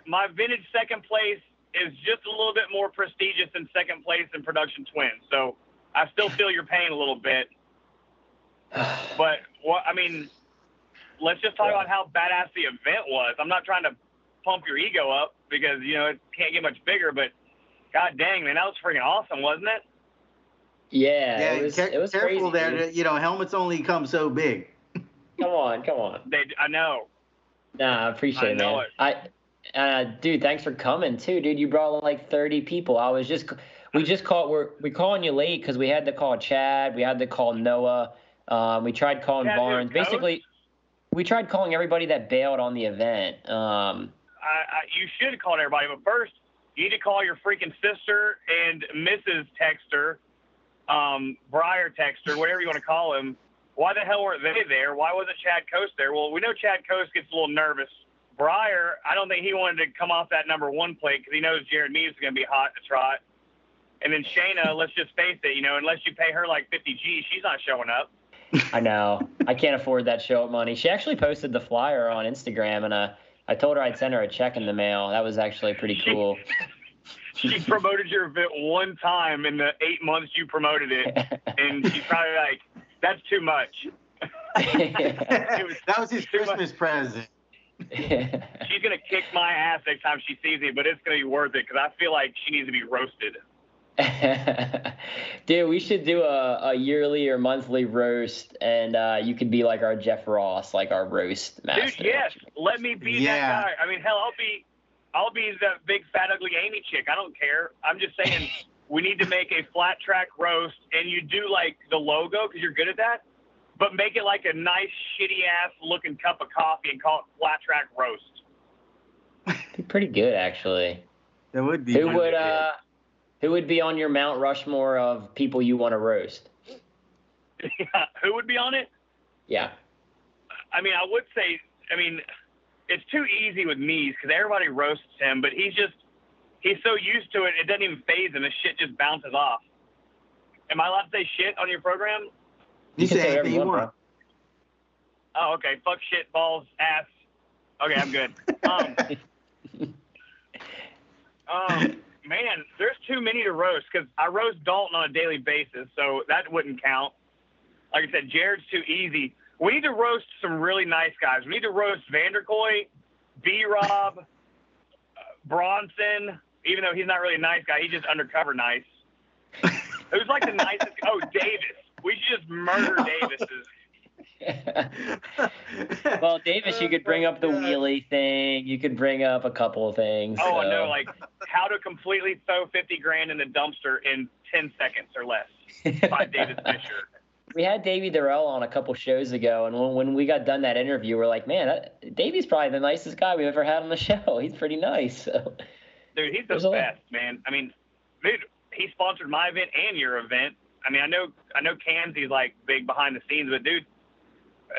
My vintage second place is just a little bit more prestigious than second place in production twins. So I still feel your pain a little bit. But what I mean, let's just talk about how badass the event was. I'm not trying to pump your ego up because you know it can't get much bigger, but god dang, man, that was freaking awesome, wasn't it? Yeah, yeah, it was. ca- it was careful crazy. there. dude. You know, helmets only come so big. Come on, come on. They, I know. Nah, I appreciate I it, know man. it. I, uh, dude, thanks for coming too, dude. You brought like 30 people. I was just, we just called, we're we calling you late because we had to call Chad, we had to call Noah, um, we tried calling who, Varnes. Basically, we tried calling everybody that bailed on the event. Um, I, I, you should have called everybody, but first you need to call your freaking sister and Mrs. Texter, um, Briar Texter, whatever you want to call him. Why the hell weren't they there? Why wasn't Chad Cose there? Well, we know Chad Cose gets a little nervous. Briar, I don't think he wanted to come off that number one plate because he knows Jared Mees is going to be hot to trot. And then Shayna, let's just face it, you know, unless you pay her like 50 G, she's not showing up. I know. I can't afford that show up money. She actually posted the flyer on Instagram, and uh, I told her I'd send her a check in the mail. That was actually pretty cool. She promoted your event one time in the eight months you promoted it, and she's probably like, "That's too much." that was his Christmas present. She's gonna kick my ass next time she sees me, but it's gonna be worth it because I feel like she needs to be roasted. Dude, we should do a, a yearly or monthly roast, and uh, you could be like our Jeff Ross, like our roast master. Dude, yes, let me be Yeah. that guy. I mean, hell, I'll be, I'll be the big fat ugly Amy chick. I don't care. I'm just saying we need to make a flat track roast, and you do like the logo because you're good at that, but make it like a nice shitty ass looking cup of coffee and call it flat track roast. Be pretty good, actually. That would be. Who pretty would good. Who would be on your Mount Rushmore of people you want to roast? Yeah, Who would be on it? Yeah. I mean, I would say, I mean, it's too easy with Mees because everybody roasts him, but he's just, he's so used to it, it doesn't even phase him. The shit just bounces off. Am I allowed to say shit on your program? You can say say anything whatever you want. Oh, okay. Fuck shit, balls, ass. Okay, I'm good. Um, um, man, there's too many to roast because I roast Dalton on a daily basis, so that wouldn't count. Like I said, Jared's too easy. We need to roast some really nice guys. We need to roast Vanderkoy, B Rob, uh, Bronson, even though he's not really a nice guy, he's just undercover nice. Who's like the nicest? Oh, Davis. We should just murder Davis's. Well, Davis, you oh could bring up the wheelie thing. You could bring up a couple of things. Oh, I so. know, like how to completely throw 50 grand in the dumpster in 10 seconds or less by Davis Fisher. we had Davey Durelle on a couple shows ago, and when, when we got done that interview, we're like, man, that, Davey's probably the nicest guy we've ever had on the show. He's pretty nice. So. Dude, he's the There's best, man. I mean, dude, he sponsored my event and your event. I mean, I know, I know Kansi's like big behind the scenes, but dude,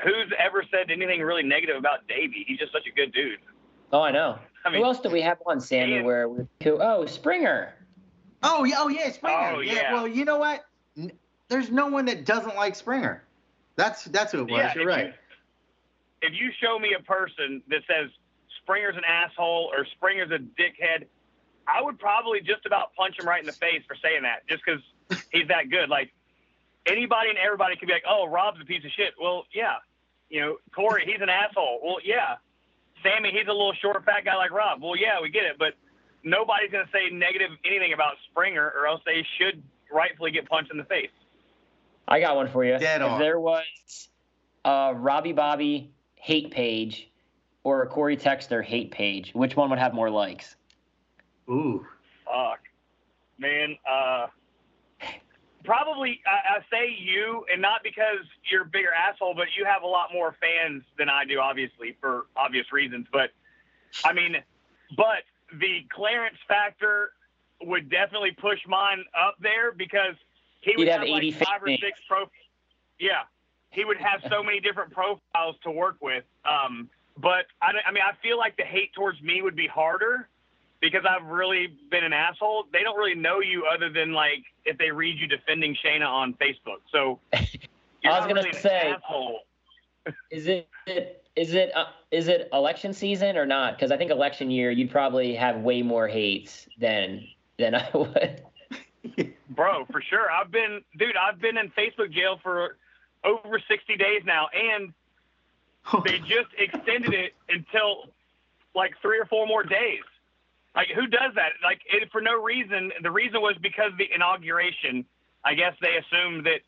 who's ever said anything really negative about Davey? He's just such a good dude. Oh, I know. I mean, Who else do we have on, Sammy? Ian- Where we, who, oh, Springer. Oh, yeah, oh yeah, Springer. Oh, yeah. yeah. Well, you know what? N- There's no one that doesn't like Springer. That's that's who it was. Yeah, You're right. You, if you show me a person that says Springer's an asshole or Springer's a dickhead, I would probably just about punch him right in the face for saying that, just because he's that good. Like anybody and everybody could be like, "Oh, Rob's a piece of shit." Well, yeah, you know, Corey, he's an asshole. Well, yeah, Sammy, he's a little short, fat guy like Rob. Well, yeah, we get it, but nobody's gonna say negative anything about Springer, or else they should rightfully get punched in the face. I got one for you. Dead if on. there was a Robbie Bobby hate page or a Corey Texter hate page, which one would have more likes? Ooh. Fuck, man. Uh, probably I, I say you, and not because you're a bigger asshole, but you have a lot more fans than I do, obviously for obvious reasons. But I mean, but the Clarence factor would definitely push mine up there because he would He'd have like five or six pro. Yeah, he would have so many different profiles to work with. Um, but I, I mean, I feel like the hate towards me would be harder because I've really been an asshole. They don't really know you other than like if they read you defending Shayna on Facebook. So I was gonna really say- asshole. Is it is it uh, is it election season or not? Because I think election year you'd probably have way more hates than than I would. Bro, for sure. I've been, dude, I've been in Facebook jail for over 60 days now, and they just extended it until like three or four more days. Like, who does that? Like, it, for no reason. The reason was because of the inauguration. I guess they assumed that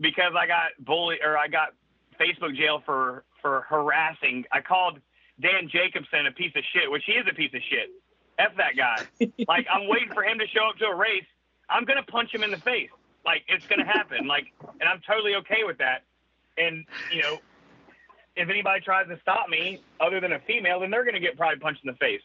because I got bullied or I got Facebook jail for for harassing. I called Dan Jacobson a piece of shit, which he is a piece of shit. F that guy. like I'm waiting for him to show up to a race. I'm gonna punch him in the face. Like it's gonna happen. Like, and I'm totally okay with that. And you know, if anybody tries to stop me, other than a female, then they're gonna get probably punched in the face.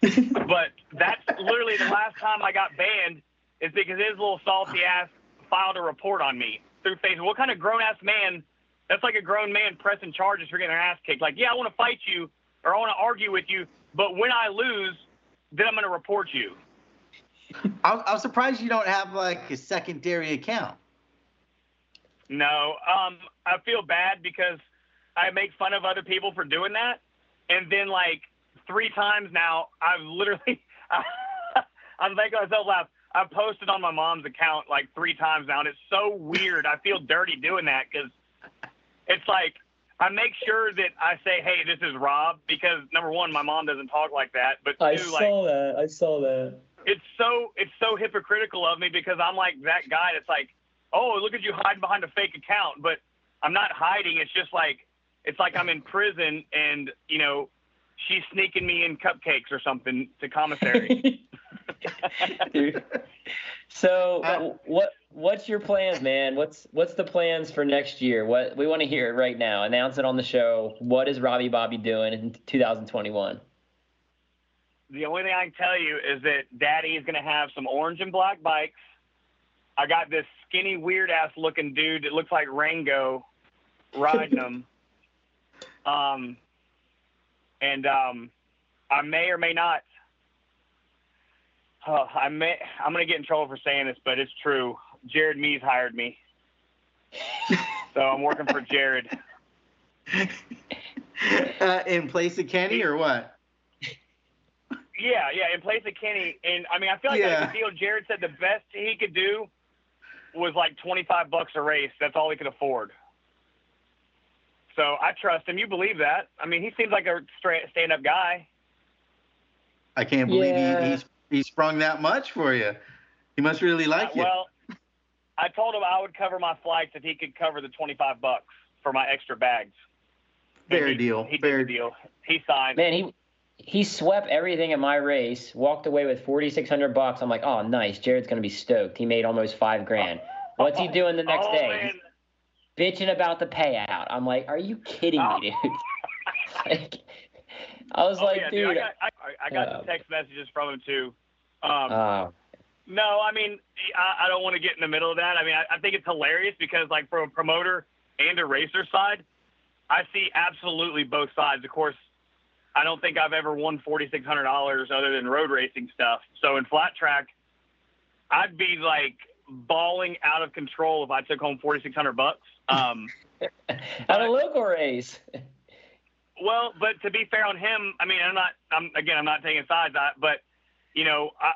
But that's literally the last time I got banned is because his little salty ass filed a report on me through Facebook. What kind of grown ass man? That's like a grown man pressing charges for getting their ass kicked. Like, yeah, I want to fight you or I want to argue with you, but when I lose, then I'm going to report you. I'm, I'm surprised you don't have like a secondary account. No, um, I feel bad because I make fun of other people for doing that, and then like three times now, I've literally, I'm making myself laugh. I've posted on my mom's account like three times now, and it's so weird. I feel dirty doing that because it's like I make sure that I say, "Hey, this is Rob," because number one, my mom doesn't talk like that, but two, I like saw that. I saw that. it's so it's so hypocritical of me because I'm like that guy that's like, oh, look at you hiding behind a fake account, but I'm not hiding. It's just like it's like I'm in prison and you know she's sneaking me in cupcakes or something to commissary. So Uh, what what's your plans, man? What's what's the plans for next year? What we want to hear it right now. Announce it on the show. What is Robbie Bobby doing in 2021? the only thing I can tell you is that Daddy is gonna have some orange and black bikes. I got this skinny, weird ass looking dude that looks like Rango riding them. Um, and um, I may or may not. Oh, I may. I'm gonna get in trouble for saying this, but it's true. Jared Mees hired me, so I'm working for Jared. Uh, in place of Kenny or what? Yeah, yeah, in place of Kenny. And I mean, I feel like Yeah. that's the deal. Jared said the best he could do was like 25 bucks a race. That's all he could afford. So I trust him. You believe that? I mean, he seems like a straight stand-up guy. I can't believe Yeah. he, he's he sprung that much for you. He must really like you. Uh, Well, I told him I would cover my flights if he could cover the 25 bucks for my extra bags. And Fair he- deal. He Fair did the deal. He signed. Man, he he swept everything in my race. Walked away with 4,600 bucks. I'm like, oh, nice. Jared's gonna be stoked. He made almost five grand. What's he doing the next oh, day? Man. Bitching about the payout. I'm like, are you kidding me, dude? like, I was Oh, like, yeah, dude. I got, I, I got uh, text messages from him too. Um, oh, No, I mean, I, I don't want to get in the middle of that. I mean, I, I think it's hilarious because, like, from a promoter and a racer side, I see absolutely both sides. Of course, I don't think I've ever won forty six hundred dollars other than road racing stuff. So in flat track, I'd be like bawling out of control if I took home forty six hundred bucks. Um, at a local race. Well, but to be fair on him, I mean, I'm not. I'm again, I'm not taking sides, I, but you know, I,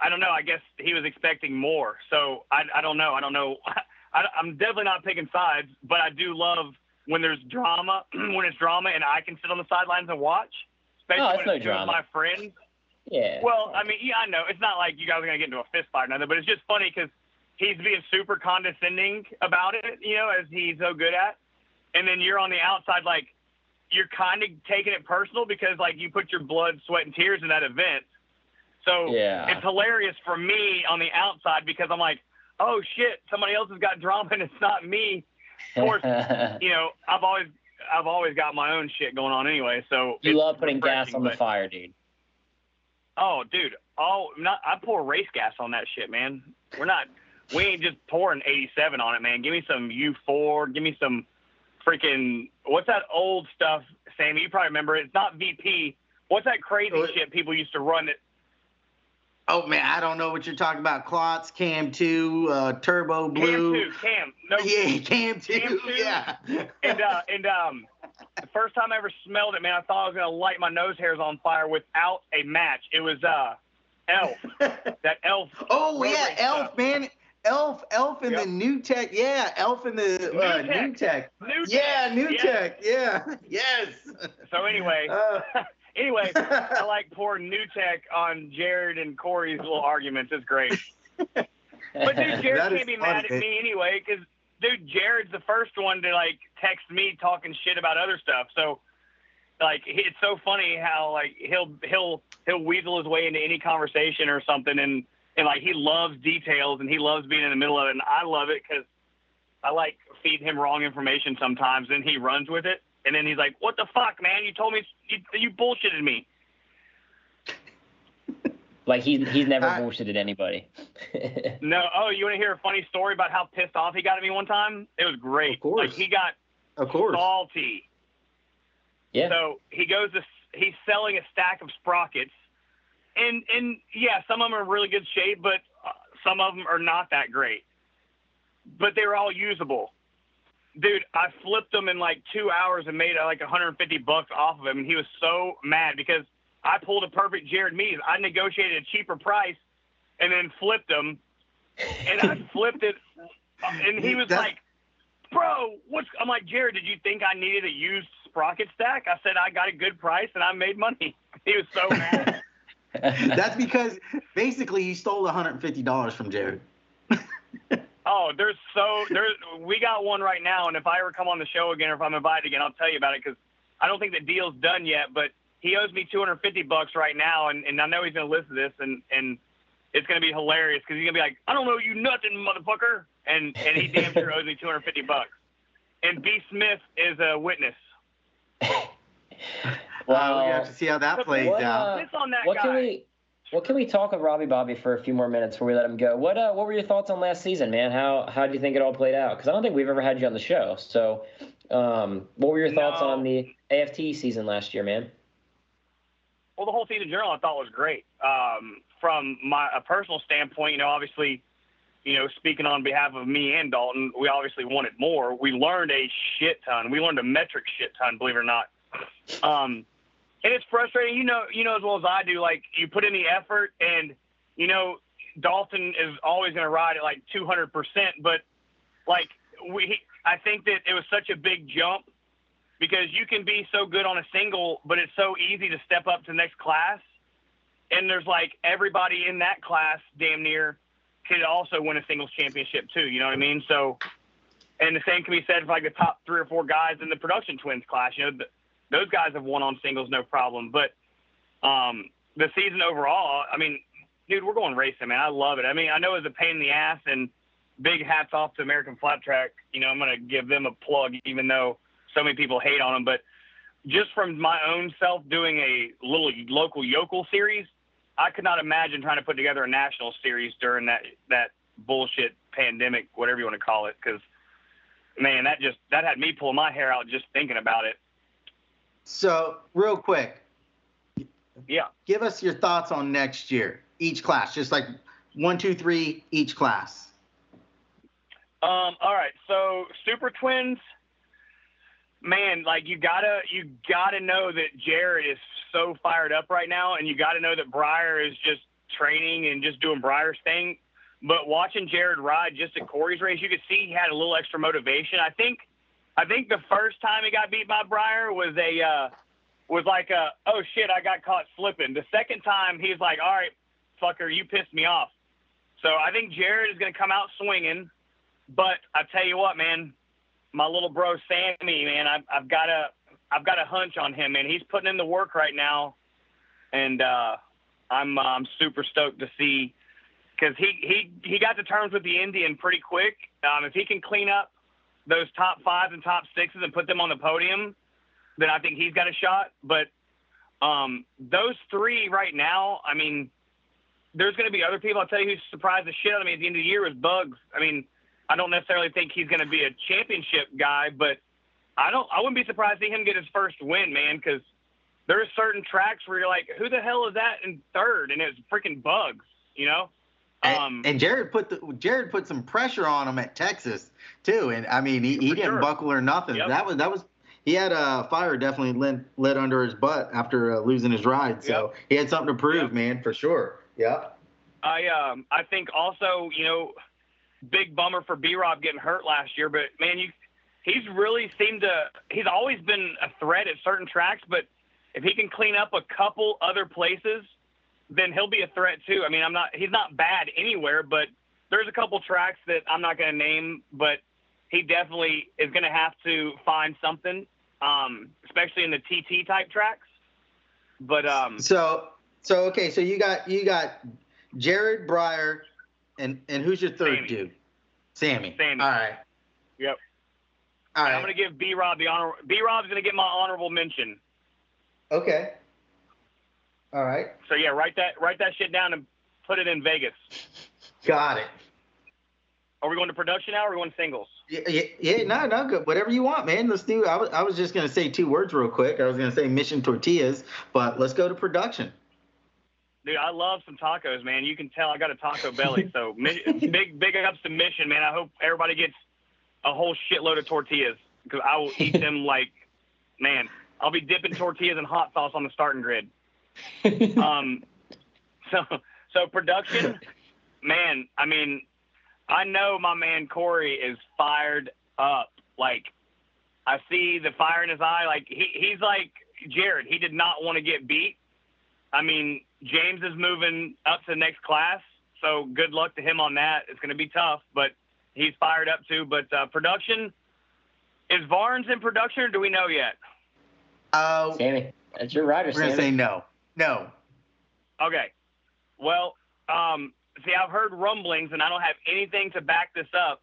I don't know. I guess he was expecting more, so I, I don't know. I don't know. I, I'm definitely not picking sides, but I do love when there's drama, when it's drama, and I can sit on the sidelines and watch. Especially No, it's when no it's drama. my friends. Yeah. Well, I mean, yeah, I know it's not like you guys are gonna get into a fist fight or nothing, but it's just funny because he's being super condescending about it, you know, as he's so good at, and then you're on the outside like you're kind of taking it personal because like you put your blood, sweat, and tears in that event. So Yeah. it's hilarious for me on the outside because I'm like, oh shit, somebody else has got drama and it's not me. Of course, you know, I've always I've always got my own shit going on anyway. So you love putting gas on the fire, dude. Oh, dude. Oh, not I pour race gas on that shit, man. We're not. We ain't just pouring 87 on it, man. Give me some U4. Give me some freaking what's that old stuff, Sammy? You probably remember it. It's not VP. What's that crazy Oh, shit people used to run? That Oh man, I don't know what you're talking about. Clots, Cam two, uh, Turbo Blue. Cam two, Cam. No, Yeah, Cam two. Cam two? Yeah. and uh, and um, the first time I ever smelled it, man, I thought I was gonna light my nose hairs on fire without a match. It was uh, Elf. that Elf. oh yeah, Elf stuff. man. Elf, Elf in Yep. the new tech, yeah. Elf in the uh, New new tech, New yeah, new Yeah. tech, yeah, yes. So anyway, Uh, anyway, I like pouring new tech on Jared and Corey's little arguments. It's great. But dude, Jared can't be mad at me anyway, because dude, Jared's the first one to like text me talking shit about other stuff. So like, it's so funny how like he'll he'll he'll weasel his way into any conversation or something, and and like he loves details and he loves being in the middle of it, and I love it because I like feed him wrong information sometimes, and he runs with it. And then he's like, "What the fuck, man? You told me you, you bullshitted me." Like he's he's never I- bullshitted anybody. No. Oh, you want to hear a funny story about how pissed off he got at me one time? It was great. Of course. Like he got of course. salty. yeah. So he goes to he's selling a stack of sprockets, and and yeah, some of them are in really good shape, but uh, some of them are not that great. But they were all usable. Dude, I flipped them in like two hours and made uh, like 150 bucks off of him, and he was so mad because I pulled a perfect Jared Mees. I negotiated a cheaper price, and then flipped them, and I flipped it, and he was That's- like, "Bro, what's?" I'm like, Jared, did you think I needed a used sprocket stack? I said I got a good price and I made money. He was so mad. That's because basically he stole $150 from Jared. Oh, there's so there's we got one right now, and if I ever come on the show again or if I'm invited again, I'll tell you about it because I don't think the deal's done yet. But he owes me 250 bucks right now, and, and I know he's gonna listen to this, and and it's gonna be hilarious because he's gonna be like, I don't know you nothing, motherfucker, and and he damn sure owes me 250 bucks. And B Smith is a witness. Well, we have to see how that plays what, out. uh, on that what guy. can we what can we talk of Robbie Bobby for a few more minutes before we let him go? What uh, what were your thoughts on last season, man? How how do you think it all played out? Because I don't think we've ever had you on the show. So, um, what were your thoughts No. on the AFT season last year, man? well, the whole season in general I thought was great. Um, from my a personal standpoint, you know, obviously, you know, speaking on behalf of me and Dalton, we obviously wanted more. We learned a shit ton. We learned a metric shit ton, believe it or not. Um, and it's frustrating, you know, you know as well as I do. Like you put in the effort, and you know, Dalton is always going to ride at like 200 percent. But like we, I think that it was such a big jump because you can be so good on a single, but it's so easy to step up to the next class. And there's like everybody in that class, damn near, could also win a singles championship too. You know what I mean? So, and the same can be said for like the top three or four guys in the production twins class. You know, th- those guys have won on singles, no problem. But um, the season overall, I mean, dude, we're going racing, man. I love it. I mean, I know it's a pain in the ass, and big hats off to American Flat Track. You know, I'm to give them a plug, even though so many people hate on them. But just from my own self doing a little local yokel series, I could not imagine trying to put together a national series during that that bullshit pandemic, whatever you want to call it. Because man, that just that had me pulling my hair out just thinking about it. So, real quick, Yeah. give us your thoughts on next year, each class, just like one, two, three, each class. Um, all right, so Super Twins, man, like you gotta you gotta know that Jared is so fired up right now, and you gotta know that Briar is just training and just doing Briar's thing. But watching Jared ride just at Corey's race, you could see he had a little extra motivation. I think I think the first time he got beat by Briar was a uh, was like a oh shit I got caught slipping. The second time he's like all right fucker you pissed me off. So I think Jared is to come out swinging. But I tell you what, man, my little bro Sammy, man, I've, I've got a I've got a hunch on him, and He's putting in the work right now, and uh, I'm uh, I'm super stoked to see because he he he got to terms with the Indian pretty quick. Um, if he can clean up those top fives and top sixes and put them on the podium, then I think he's got a shot. But um, those three right now, I mean, there's going to be other people. I'll tell you who's surprised the shit out of me at the end of the year was Bugs. I mean, I don't necessarily think he's going to be a championship guy, but I don't. I wouldn't be surprised to see him get his first win, man, because there's certain tracks where you're like, who the hell is that in third? And it's freaking Bugs, you know. Um, and, and Jared put the Jared put some pressure on him at Texas too, and I mean he, he didn't sure. buckle or nothing. Yep. That was that was he had a uh, fire definitely lit, lit under his butt after uh, losing his ride, so he had something to prove, man, for sure. Yeah. I um I think also you know big bummer for B Rob getting hurt last year, but man you he's really seemed to he's always been a threat at certain tracks, but if he can clean up a couple other places, then he'll be a threat too. I mean I'm not he's not bad anywhere, but there's a couple tracks that I'm not going to name, but he definitely is going to have to find something, um, especially in the TT type tracks. But um, So so okay, so you got you got Jared Briar, and and who's your third Sammy. dude? Sammy. Sammy. All right. Yep. All right. I'm going to give B Rob the honor. B Rob's going to get my honorable mention. Okay. All right. So yeah, write that write that shit down and put it in Vegas. Got it. Are we going to production now? or Are we going singles? Yeah, yeah, yeah, no, no, good. Whatever you want, man. Let's do. I was, I was just gonna say two words real quick. I was gonna say mission tortillas, but let's go to production. Dude, I love some tacos, man. You can tell I got a taco belly. So big, big ups to Mission, man. I hope everybody gets a whole shitload of tortillas because I will eat them like, man. I'll be dipping tortillas in hot sauce on the starting grid. um, so so production, man. I mean, I know my man Corey is fired up. Like, I see the fire in his eye. Like he he's like Jared. He did not want to get beat. I mean, James is moving up to the next class, so good luck to him on that. It's going to be tough, but he's fired up too. But uh, production is Varnes in production, or do we know yet? Uh, Sammy, that's your rider, we're gonna say no. No. Okay. Well, um, see, I've heard rumblings, and I don't have anything to back this up,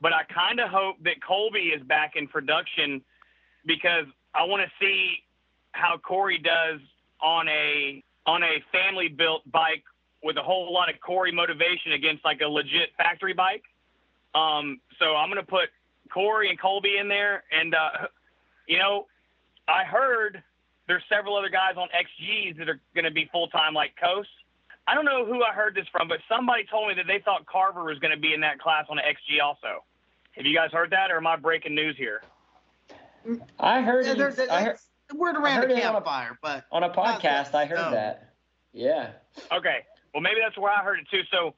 but I kind of hope that Colby is back in production because I want to see how Corey does on a on a family built bike with a whole lot of Corey motivation against like a legit factory bike. Um, so I'm gonna put Corey and Colby in there, and uh, you know, I heard there's several other guys on XGs that are going to be full time, like Cose. I don't know who I heard this from, but somebody told me that they thought Carver was going to be in that class on XG also. Have you guys heard that, or am I breaking news here? I heard. Yeah, it- there's, I heard word around heard the it on a- campfire, but on a podcast. I heard no. that. Yeah. Okay. Well, maybe that's where I heard it too. So,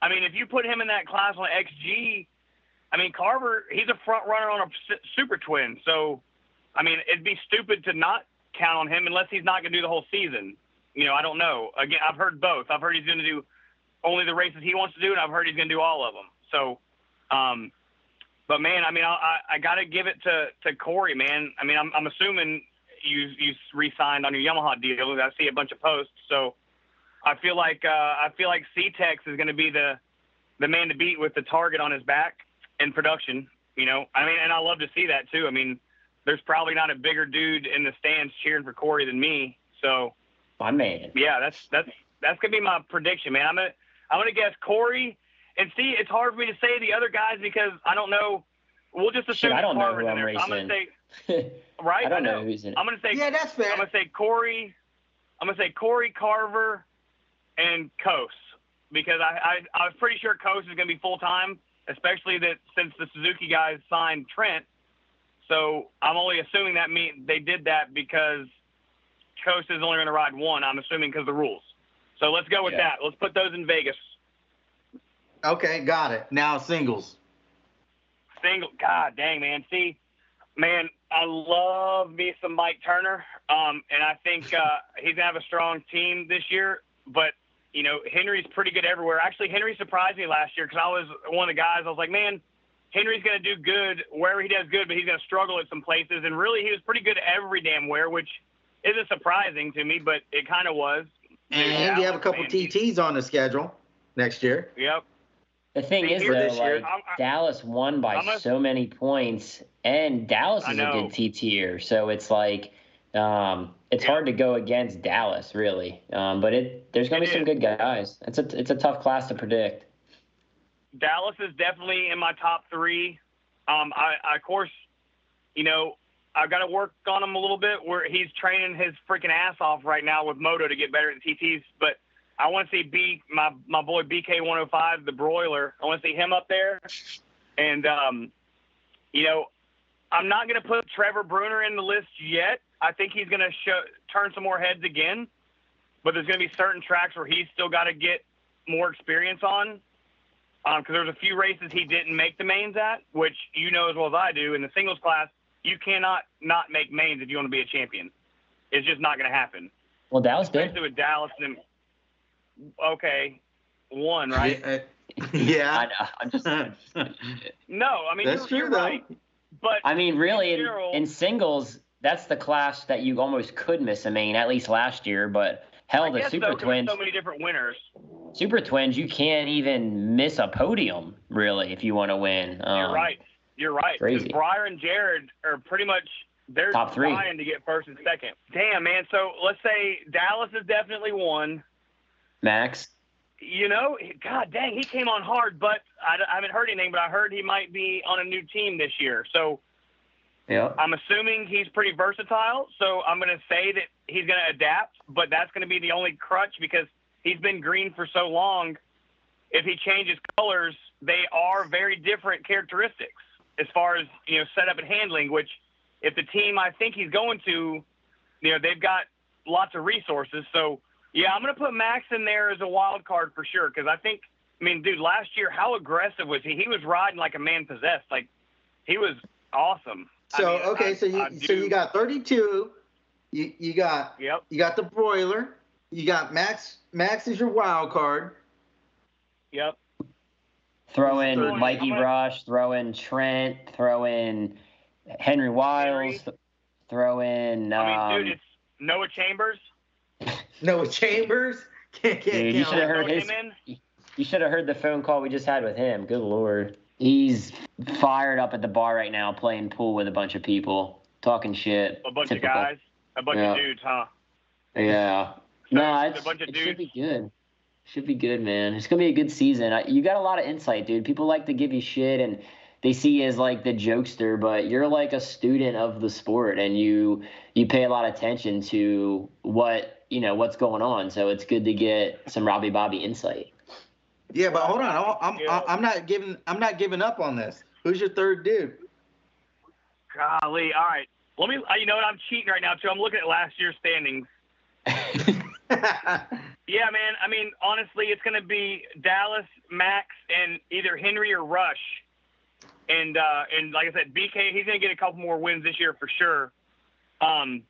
I mean, if you put him in that class on XG, I mean, Carver, he's a front runner on a s- super twin. So, I mean, it'd be stupid to not count on him unless he's not going to do the whole season. You know, I don't know. Again, I've heard both. I've heard he's going to do only the races he wants to do, and I've heard he's going to do all of them. So, um, but man, I mean, I, I, I got to give it to, to Corey, man. I mean, I'm, I'm assuming you you re-signed on your Yamaha deal. I see a bunch of posts, so I feel like uh, I feel like C-Tex is going to be the the man to beat with the target on his back in production. You know, I mean, and I love to see that too. I mean, there's probably not a bigger dude in the stands cheering for Corey than me. So My man. yeah, that's that's that's gonna be my prediction, man. I'm gonna I'm gonna guess Corey and see. It's hard for me to say the other guys because I don't know. We'll just assume Shit, I don't know Carver's who in I'm there. So I'm gonna say right. I don't know. know who's in it. I'm gonna say Yeah, that's fair. I'm gonna say Corey. I'm gonna say Corey Carver and Cose because I, I I was pretty sure Cose is gonna be full time, especially that since the Suzuki guys signed Trent. So I'm only assuming that mean they did that because Cose is only gonna ride one. I'm assuming because of the rules. So let's go with Yeah. that. Let's put those in Vegas. Okay, got it. Now singles. Single. God dang, man. See, man, I love me some Mike Turner. Um, and I think uh, he's gonna have a strong team this year. But you know, Henry's pretty good everywhere. Actually, Henry surprised me last year because I was one of the guys. I was like, man, Henry's gonna do good wherever he does good, but he's gonna struggle at some places. And really, he was pretty good every damn where, which isn't surprising to me, but it kind of was. And you have a couple man, TTs on the schedule next year. Yep. The thing See, is, though, this year- like I'm- I- Dallas won by a- so many points, and Dallas is a know. good TTer, so it's like um, it's Yeah. hard to go against Dallas, really. Um, but it there's gonna It be some good guys. It's a it's a tough class to predict. Dallas is definitely in my top three. Um, I, I of course, you know, I've got to work on him a little bit. Where he's training his freaking ass off right now with Moto to get better at TTs. But I want to see B my my boy BK 105, the broiler. I want to see him up there. And um, you know, I'm not going to put Trevor Bruner in the list yet. I think he's going to show turn some more heads again. But there's going to be certain tracks where he's still got to get more experience on Um, because there's a few races he didn't make the mains at, which you know as well as I do. In the singles class, you cannot not make mains if you want to be a champion. It's just not going to happen. Well, Dallas did. With Dallas and okay, one right. Yeah. I yeah. know. I'm just. No, I mean That's you're, true, you're right. But I mean, really, in, general- in singles, that's the class that you almost could miss a main, at least last year. But hell, I the guess Super so, 'cause there's Twins, so many different winners. Super Twins, you can't even miss a podium, really, if you want to win. Um, You're right. You're right. crazy. Briar and Jared are pretty much they're Top three. trying to get first and second. Damn, man. So let's say Dallas is definitely one. Max. You know, God dang, he came on hard, but I, I haven't heard anything. But I heard he might be on a new team this year. So Yeah. I'm assuming he's pretty versatile, so I'm going to say that he's going to adapt, but that's going to be the only crutch because he's been green for so long. If he changes colors, they are very different characteristics as far as, you know, setup and handling, which if the team I think he's going to, you know, they've got lots of resources. So, yeah, I'm going to put Max in there as a wild card for sure because I think, I mean, dude, last year, how aggressive was he? He was riding like a man possessed. Like, he was awesome. So I mean, okay, I- so you so you got 32. You you got Yep. you got the broiler. You got Max. Max is your wild card. Yep. Throw in Throwing- Mikey I'm gonna- Rush, throw in Trent, throw in Henry Wiles, th- throw in. Um, I mean, dude, it's Noah Chambers. Noah Chambers. Can't can't Dude, you should have heard his. You should have heard the phone call we just had with him. Good lord, he's fired up at the bar right now, playing pool with a bunch of people, talking shit. A bunch Typical. of guys. A bunch Yeah. of dudes, huh? Yeah. So, No, it's it's, a bunch of it should be good. Should be good, man. It's gonna be a good season. I, you got a lot of insight, dude. People like to give you shit and they see you as like the jokester, but you're like a student of the sport and you you pay a lot of attention to what you know what's going on. So it's good to get some Robby Bobby insight. Yeah, but hold on. I'm I'm, I'm not giving I'm not giving up on this. Who's your third dude? Golly. All right. Let me. uh, You know what? I'm cheating right now too. I'm looking at last year's standings. Yeah, man. I mean, honestly, it's going to be Dallas, Max, and either Henry or Rush. And uh, and like I said, BK, he's going to get a couple more wins this year for sure. Um,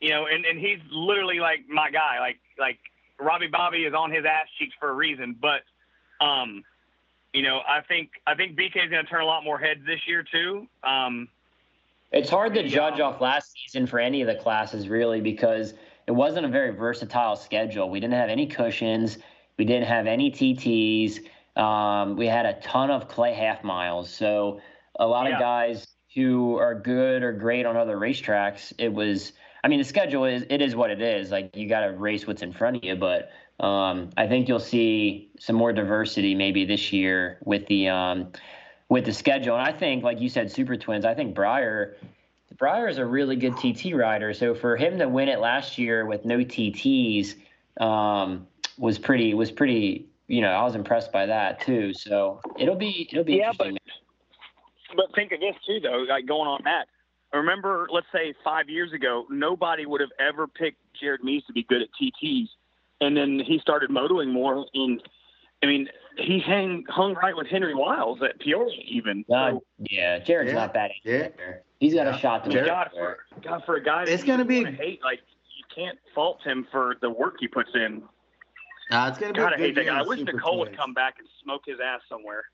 you know, and, and he's literally like my guy. Like like Robby Bobby is on his ass cheeks for a reason. But um, you know, I think I think BK is going to turn a lot more heads this year too. Um, It's hard to judge Yeah. off last season for any of the classes, really, because it wasn't a very versatile schedule. We didn't have any cushions. We didn't have any TTs. Um, we had a ton of clay half miles. So a lot Yeah. of guys who are good or great on other racetracks, it was. I mean, the schedule is it is what it is. Like you got to race what's in front of you, but um, I think you'll see some more diversity maybe this year with the um, with the schedule. And I think, like you said, Super Twins. I think Briar, Briar is a really good TT rider. So for him to win it last year with no TTs um, was pretty was pretty. You know, I was impressed by that too. So it'll be it'll be Yeah, interesting. But think of this too, though. Like going on that. Remember, let's say five years ago, nobody would have ever picked Jared Mees to be good at TTs, and then he started motoing more. And I mean, he hang hung right with Henry Wiles at Peoria, even. God, So, yeah, Jared's Yeah, not bad. yeah. either. He's got Yeah. a shot to Jared- God for God for a guy It's gonna be- hate. Like you can't fault him for the work he puts in. Nah, it's gonna be. God, a I good hate that guy. I wish Super Nicole would come back and smoke his ass somewhere.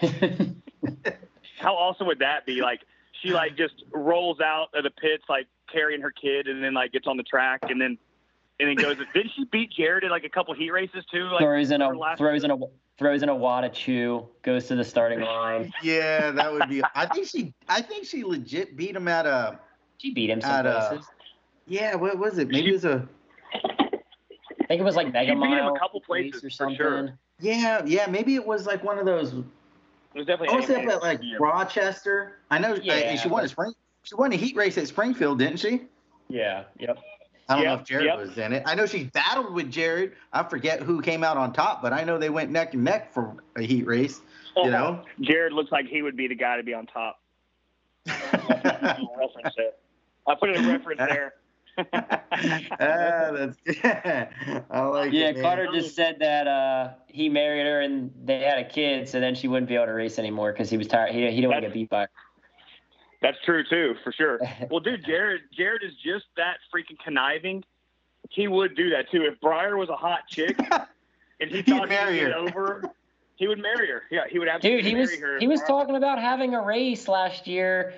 How awesome would that be? Like she like just rolls out of the pits like carrying her kid, and then like gets on the track, and then and then goes. Didn't she beat Jared in like a couple heat races too? Like throws in a last- throws in a throws in a wad of chew, goes to the starting line. Yeah, that would be. I think she. I think she legit beat him at a. She beat him some At, places. Yeah, what was it? Maybe it was a. I think it was like Mega She beat him a couple places or something. sure. Yeah, yeah, maybe it was like one of those. It was definitely. I was at like Yeah. Rochester. I know. Yeah, uh, she won a spring. She won a heat race at Springfield, didn't she? Yeah. Yep. I don't know if Jared yep. was in it. I know she battled with Jared. I forget who came out on top, but I know they went neck and neck for a heat race. You know. Jared looks like he would be the guy to be on top. reference there. I put in a reference there. ah, that's I like Yeah, it. Carter just said that uh, he married her and they had a kid, so then she wouldn't be able to race anymore because he was tired. He, he didn't want to get beat by her. That's true too, for sure. Well, dude, Jared, Jared is just that freaking conniving. He would do that too. If Briar was a hot chick and he He'd thought he marry would get her. over, he would marry her. Yeah, he would absolutely Dude, he was marry her. he was talking about having a race last year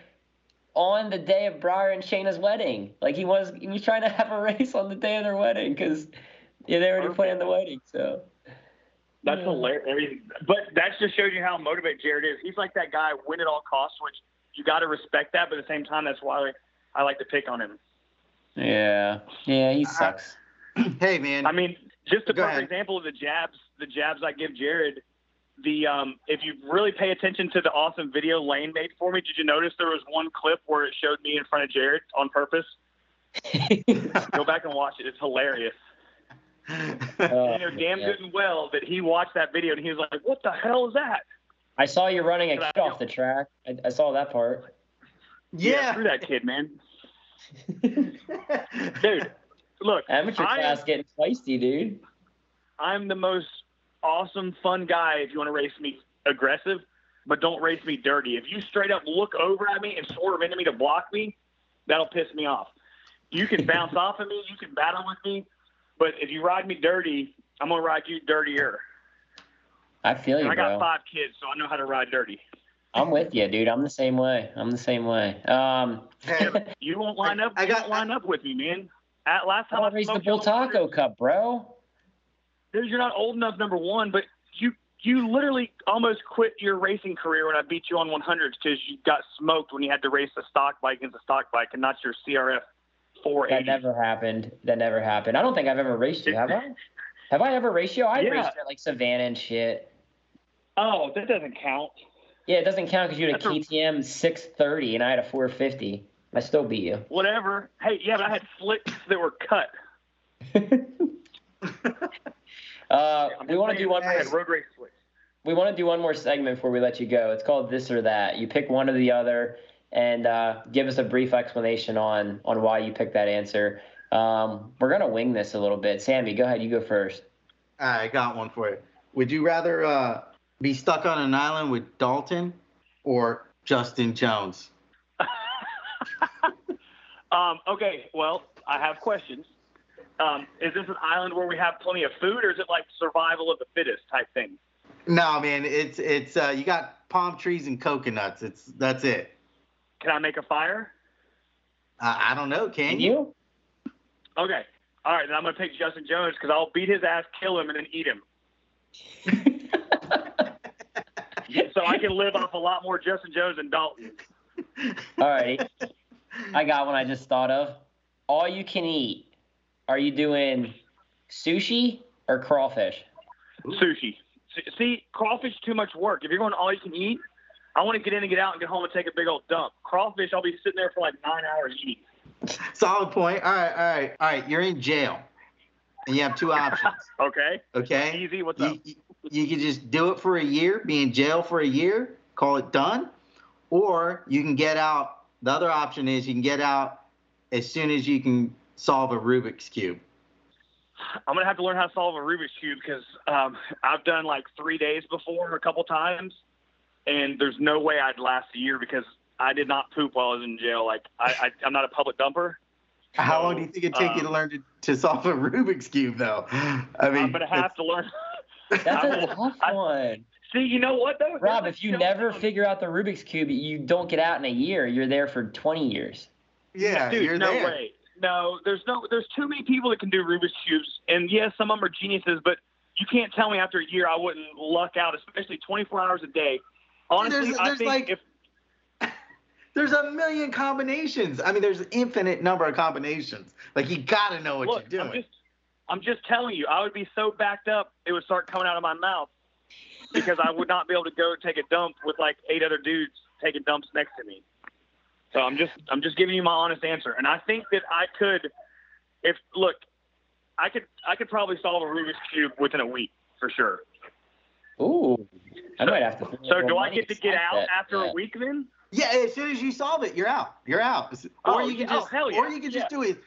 on the day of Briar and Shayna's wedding. Like he was he was trying to have a race on the day of their wedding because yeah, they already planned the wedding. So That's hilarious. I mean, but that just shows you how motivated Jared is. He's like that guy, win at all costs, which you got to respect that. But at the same time, that's why I like to pick on him. yeah, yeah, he sucks. Hey man, I mean, just a perfect ahead. example of the jabs. The jabs I give Jared. the um, if you really pay attention to the awesome video Lane made for me, did you notice there was one clip where it showed me in front of Jared on purpose? Go back and watch it. It's hilarious. Oh, you know damn yeah. good and well that he watched that video and he was like, "What the hell is that?" I saw you running a kid off the track. I, I saw that part. Yeah. screw that kid, man. Dude, look, Amateur I class getting feisty, dude. I'm the most awesome, fun guy if you want to race me aggressive, but don't race me dirty. If you straight up look over at me and swerve into me to block me, that'll piss me off. You can bounce off of me, you can battle with me, but if you ride me dirty, I'm gonna ride you dirtier. I feel And you, I got bro. five kids, so I know how to ride dirty. I'm with you, dude. I'm the same way. I'm the same way. Um, You won't line up. I you got- won't line up with me, man. At last time I, raised the smoked Bull you on Taco Cup, bro. Dude, you're not old enough, number one, but you you literally almost quit your racing career when I beat you on 100s because you got smoked when you had to race a stock bike against a stock bike and not your CRF 480. That 480. never happened. That never happened. I don't think I've ever raced you, have I? Have I ever raced you? I Yeah. raced you at like Savannah and shit. Oh, that doesn't count. Yeah, it doesn't count because you had a That's a- KTM 630 and I had a 450. I still beat you. Whatever. Hey, yeah, but I had slicks that were cut. Uh, we want to do one I more. had road race slicks. We want to do one more segment before we let you go. It's called this or that. You pick one or the other, and uh, give us a brief explanation on on why you picked that answer. Um, we're gonna wing this a little bit. Sammy, go ahead. You go first. I got one for you. Would you rather uh, be stuck on an island with Dalton or Justin Jones? Um, okay, well, I have questions. Um, is this an island where we have plenty of food, or is it like survival of the fittest type thing? No, man. It's it's uh, you got palm trees and coconuts. It's that's it. Can I make a fire? Uh, I don't know. Can Can you? you? Okay. All right, then I'm gonna pick Justin Jones because I'll beat his ass, kill him, and then eat him. so I can live off a lot more Justin Jones and Dalton. All right. I got one I just thought of. All you can eat. Are you doing sushi or crawfish? Sushi. See- See, crawfish is too much work. If you're going all you can eat, I want to get in and get out and get home and take a big old dump. Crawfish, I'll be sitting there for like nine hours eating. Solid point. All right, all right, all right. You're in jail, and you have two options. Okay. Okay. Easy. What's up? You, you, can just do it for a year, be in jail for a year, call it done, or you can get out. The other option is you can get out as soon as you can solve a Rubik's cube. I'm gonna have to learn how to solve a Rubik's cube because um, I've done like three days before a couple times, and there's no way I'd last a year because I did not poop while I was in jail. Like I, I I'm not a public dumper. How long do you think it'd take you to um, learn to, to solve a Rubik's cube, though? I mean, I'm gonna have to learn. That's a will- tough I- one. See, you know what though? Rob, if you no- never figure out the Rubik's Cube, you don't get out in a year. You're there for 20 years. yeah, Dude, you're no there. way. No, there's no, there's too many people that can do Rubik's cubes, and yes, some of them are geniuses, but you can't tell me after a year I wouldn't luck out, especially 24 hours a day. Honestly, there's- I there's think like- if There's a million combinations. I mean, there's infinite number of combinations. Like you got to know what look, you're I'm doing. just, I'm just telling you, I would be so backed up it would start coming out of my mouth because I would not be able to go take a dump with like eight other dudes taking dumps next to me. So I'm just, I'm just giving you my honest answer, and I think that I could, if look, I could, I could probably solve a Rubik's cube within a week for sure. Ooh, I might have to. throw a So do I get to get out that. after Yeah. a week then? Yeah, as soon as you solve it, you're out. You're out. Oh, or you can yeah. Oh, just, hell or you can just Yeah. do it y-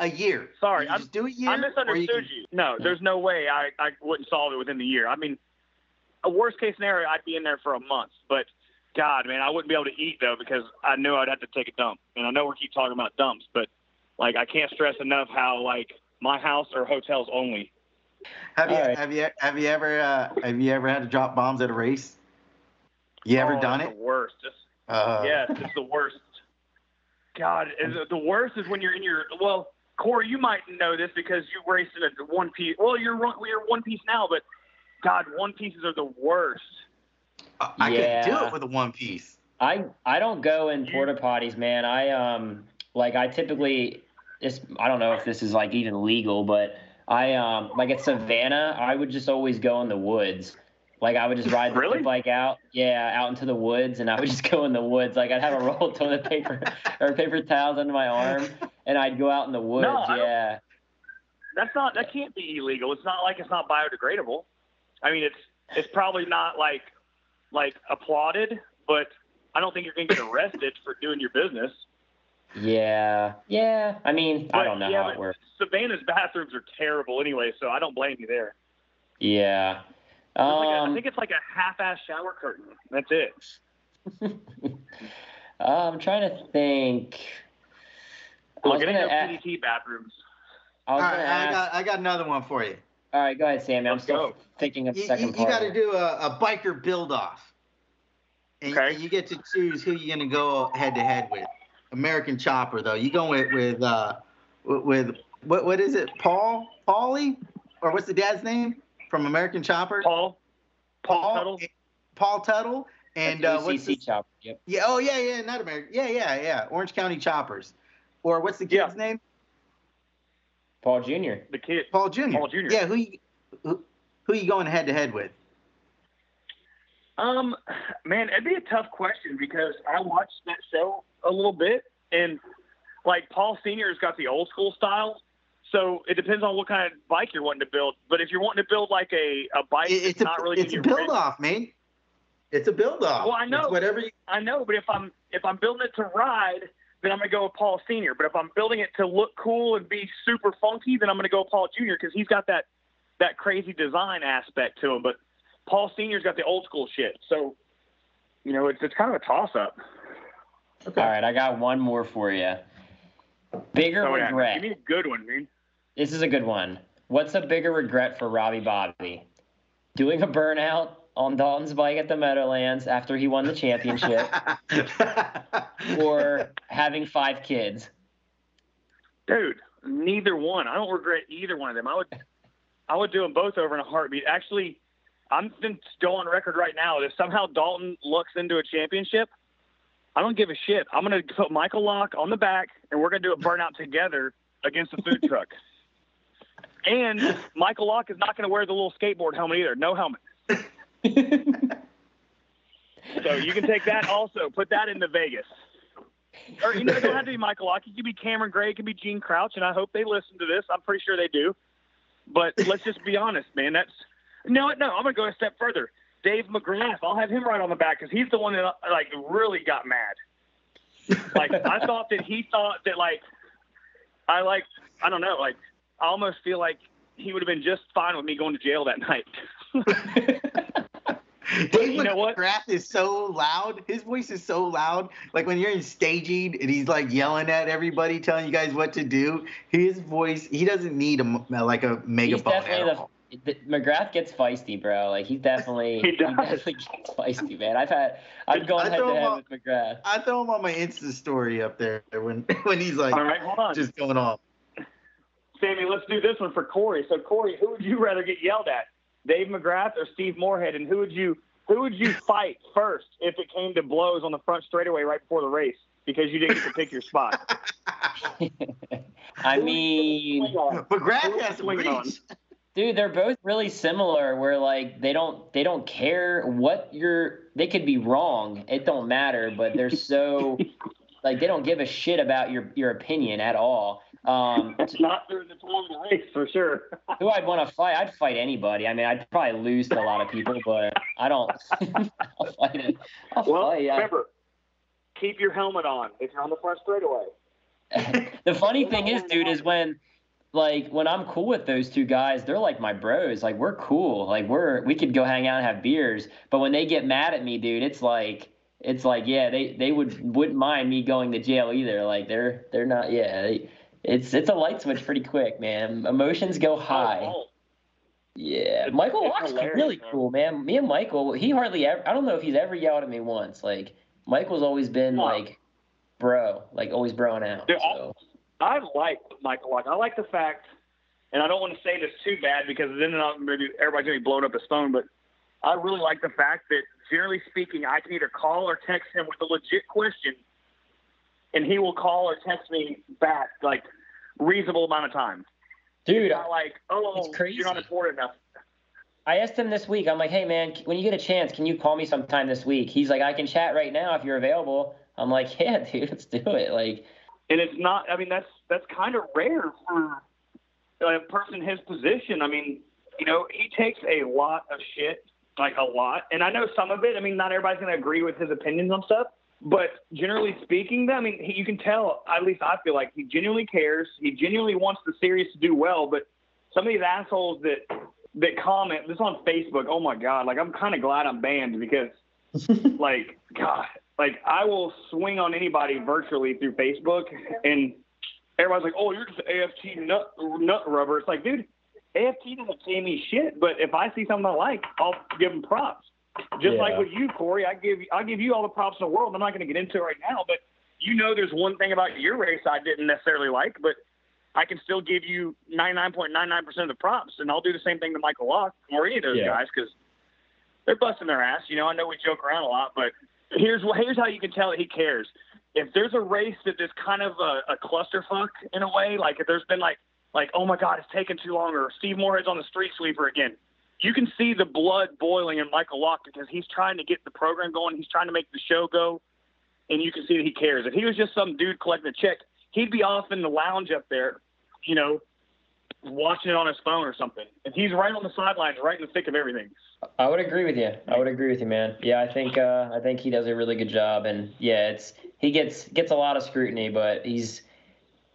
a year. Sorry, you I'm- just do a year. I or you misunderstood can- you. No, there's no way I, I wouldn't solve it within the year. I mean, a worst case scenario, I'd be in there for a month. But God, man, I wouldn't be able to eat though because I knew I'd have to take a dump. And I know we keep talking about dumps, but like I can't stress enough how like my house or hotels only. Have you All right. have you have you ever uh, have you ever had to drop bombs at a race? You ever Oh, done it? The worst. It's, Uh, yes, it's the worst. God, the worst is when you're in your well, Corey, you might know this because you raced in a one piece. Well, you're one- you're one piece now, but God, one pieces are the worst. I, I could do it with a one piece. I I don't go in porta potties, man. I um like I typically this I don't know if this is like even legal, but I um like at Savannah, I would just always go in the woods Like I would just ride the Really? bike out, yeah, out into the woods, and I would just go in the woods. Like I'd have a roll of toilet paper or paper towels under my arm, and I'd go out in the woods. No, yeah, That's not. That can't be illegal. It's not like it's not biodegradable. I mean, it's it's probably not like like applauded, but I don't think you're gonna get arrested for doing your business. yeah, yeah. I mean, I don't know yeah, how it works. Savannah's bathrooms are terrible anyway, so I don't blame you there. Yeah. It's like a- I Um, think it's like a half-ass shower curtain. That's it. I'm trying to think. I Look, was it gonna ain't no a- PDT bathrooms. I All was right, gonna I got I got another one for you. All right, go ahead, Sammy. I'm Let's still go. thinking of the You, second you, part. got to do a, a biker build off. And Okay. you get to choose who you're going to go head to head with. American Chopper though. You going with with uh with, with what what is it? Paul Paulie or what's the dad's name from American Chopper? Paul, Paul Paul Teutul. Paul Teutul and uh, what's UCC the, chopper. Yep. yeah oh yeah yeah not American yeah yeah yeah Orange County Choppers or what's the kid's Yeah. name? Paul Jr. The kid. Paul Jr. Paul Jr. Yeah, who you, who, who you going head to head with? Um, man, it'd be a tough question because I watched that show a little bit, and like Paul Senior's got the old school style, so it depends on what kind of bike you're wanting to build. But if you're wanting to build like a a bike It- that's it's a not really it's a gonna build off, man. It's a build off. Well, I know. It's whatever you, I know, but if I'm if I'm building it to ride, then I'm gonna go with Paul Senior. But if I'm building it to look cool and be super funky, then I'm gonna go with Paul Junior because he's got that that crazy design aspect to him. But Paul Senior's got the old school shit. So, you know, it's it's kind of a toss up. Okay. All right, I got one more for you. Bigger So, yeah, regret. give me a good one, man. This is a good one. What's a bigger regret for Robby Bobby? Doing a burnout on Dalton's bike at the Meadowlands after he won the championship, or having five kids? Dude, neither one. I don't regret either one of them. I would, I would do them both over in a heartbeat. Actually, I'm been still on record right now. that If somehow Dalton looks into a championship, I don't give a shit. I'm gonna put Michael Lock on the back, and we're gonna do a burnout together against the food truck. And Michael Lock is not gonna wear the little skateboard helmet either. No helmet. so you can take that also. Put that into Vegas. Or you know, it don't have to be Michael Lock. It could be Cameron Gray. It could be Gene Crouch. And I hope they listen to this. I'm pretty sure they do. But let's just be honest, man. That's no, no. I'm gonna go a step further. Dave McGrath. I'll have him right on the back because he's the one that like really got mad. Like I thought that he thought that like I like I don't know like I almost feel like he would have been just fine with me going to jail that night. Dave You know what? McGrath is so loud. His voice is so loud. Like when you're in staging and he's like yelling at everybody, telling you guys what to do. His voice, he doesn't need a m- like a He's megaphone. at definitely all. the, the McGrath gets feisty, bro. Like he's definitely He does. definitely gets feisty, man. I've had I've gone head to head off- with McGrath. I throw him on my Insta story up there when when he's like All right, hold on. just going off. Sammy, let's do this one for Corey. So Corey, who would you rather get yelled at, Dave McGrath or Steve Moorhead, and who would you who would you fight first if it came to blows on the front straightaway right before the race because you didn't get to pick your spot? I mean, McGrath has some Swing on. reach. dude, they're both really similar. Where like they don't they don't care what you're. They could be wrong. It don't matter. But they're so like they don't give a shit about your your opinion at all. Um, Not during the time of the race for sure. who I'd want to fight? I'd fight anybody. I mean, I'd probably lose to a lot of people, but I don't. I'll fight it. I'll Well, fight. I- remember, keep your helmet on if you're on the front straightaway. the funny thing is, dude, is when like when I'm cool with those two guys, they're like my bros. Like we're cool. Like we're we could go hang out and have beers. But when they get mad at me, dude, it's like it's like yeah, they they would wouldn't mind me going to jail either. Like they're they're not yeah. They, it's it's a light switch pretty quick, man. Emotions go oh, high. Oh, Yeah, It's- Michael it's Lock's really man. cool, man. Me and Michael, he hardly ever. I don't know if he's ever yelled at me once. Like Michael's always been like, bro, like always broing out. Dude, So. I like Michael Lock. I like the fact, and I don't want to say this too bad because then maybe everybody's gonna be blowing up his phone. But I really like the fact that, generally speaking, I can either call or text him with a legit question, and he will call or text me back like reasonable amount of time. Dude, Not like, oh, It's crazy. you're not important enough. I asked him this week. I'm like, hey man, when you get a chance, can you call me sometime this week? He's like, I can chat right now if you're available. I'm like, yeah, dude, let's do it. Like, and it's not. I mean, that's that's kind of rare for uh, a person his position. I mean, you know, he takes a lot of shit, like a lot. And I know some of it. I mean, not everybody's going to agree with his opinions on stuff. But generally speaking, I mean, he, you can tell. At least I feel like he genuinely cares. He genuinely wants the series to do well. But some of these assholes that that comment this on Facebook. Oh my god! Like I'm kind of glad I'm banned because, like, God, like I will swing on anybody virtually through Facebook, and everybody's like, "Oh, you're just AFT nut nut rubber." It's like, dude, AFT doesn't pay me shit, but if I see something I like, I'll give them props. Just Yeah. like with you, Corey, I give I give you all the props in the world. I'm not going to get into it right now, but you know, there's one thing about your race I didn't necessarily like, but I can still give you 99.99% of the props, and I'll do the same thing to Michael Lock or any of those Yeah. guys because they're busting their ass. You know, I know we joke around a lot, but here's here's how you can tell that he cares. If there's a race that is kind of a, a clusterfuck in a way, like if there's been like like oh my god, it's taking too long, or Steve Moorhead's on the street sweeper again, you can see the blood boiling in Michael Lock because he's trying to get the program going. He's trying to make the show go, and you can see that he cares. If he was just some dude collecting a check, he'd be off in the lounge up there, you know, watching it on his phone or something. And he's right on the sidelines, right in the thick of everything. I would agree with you. I would agree with you, man. Yeah, I think uh, I think he does a really good job, and yeah, it's he gets gets a lot of scrutiny, but he's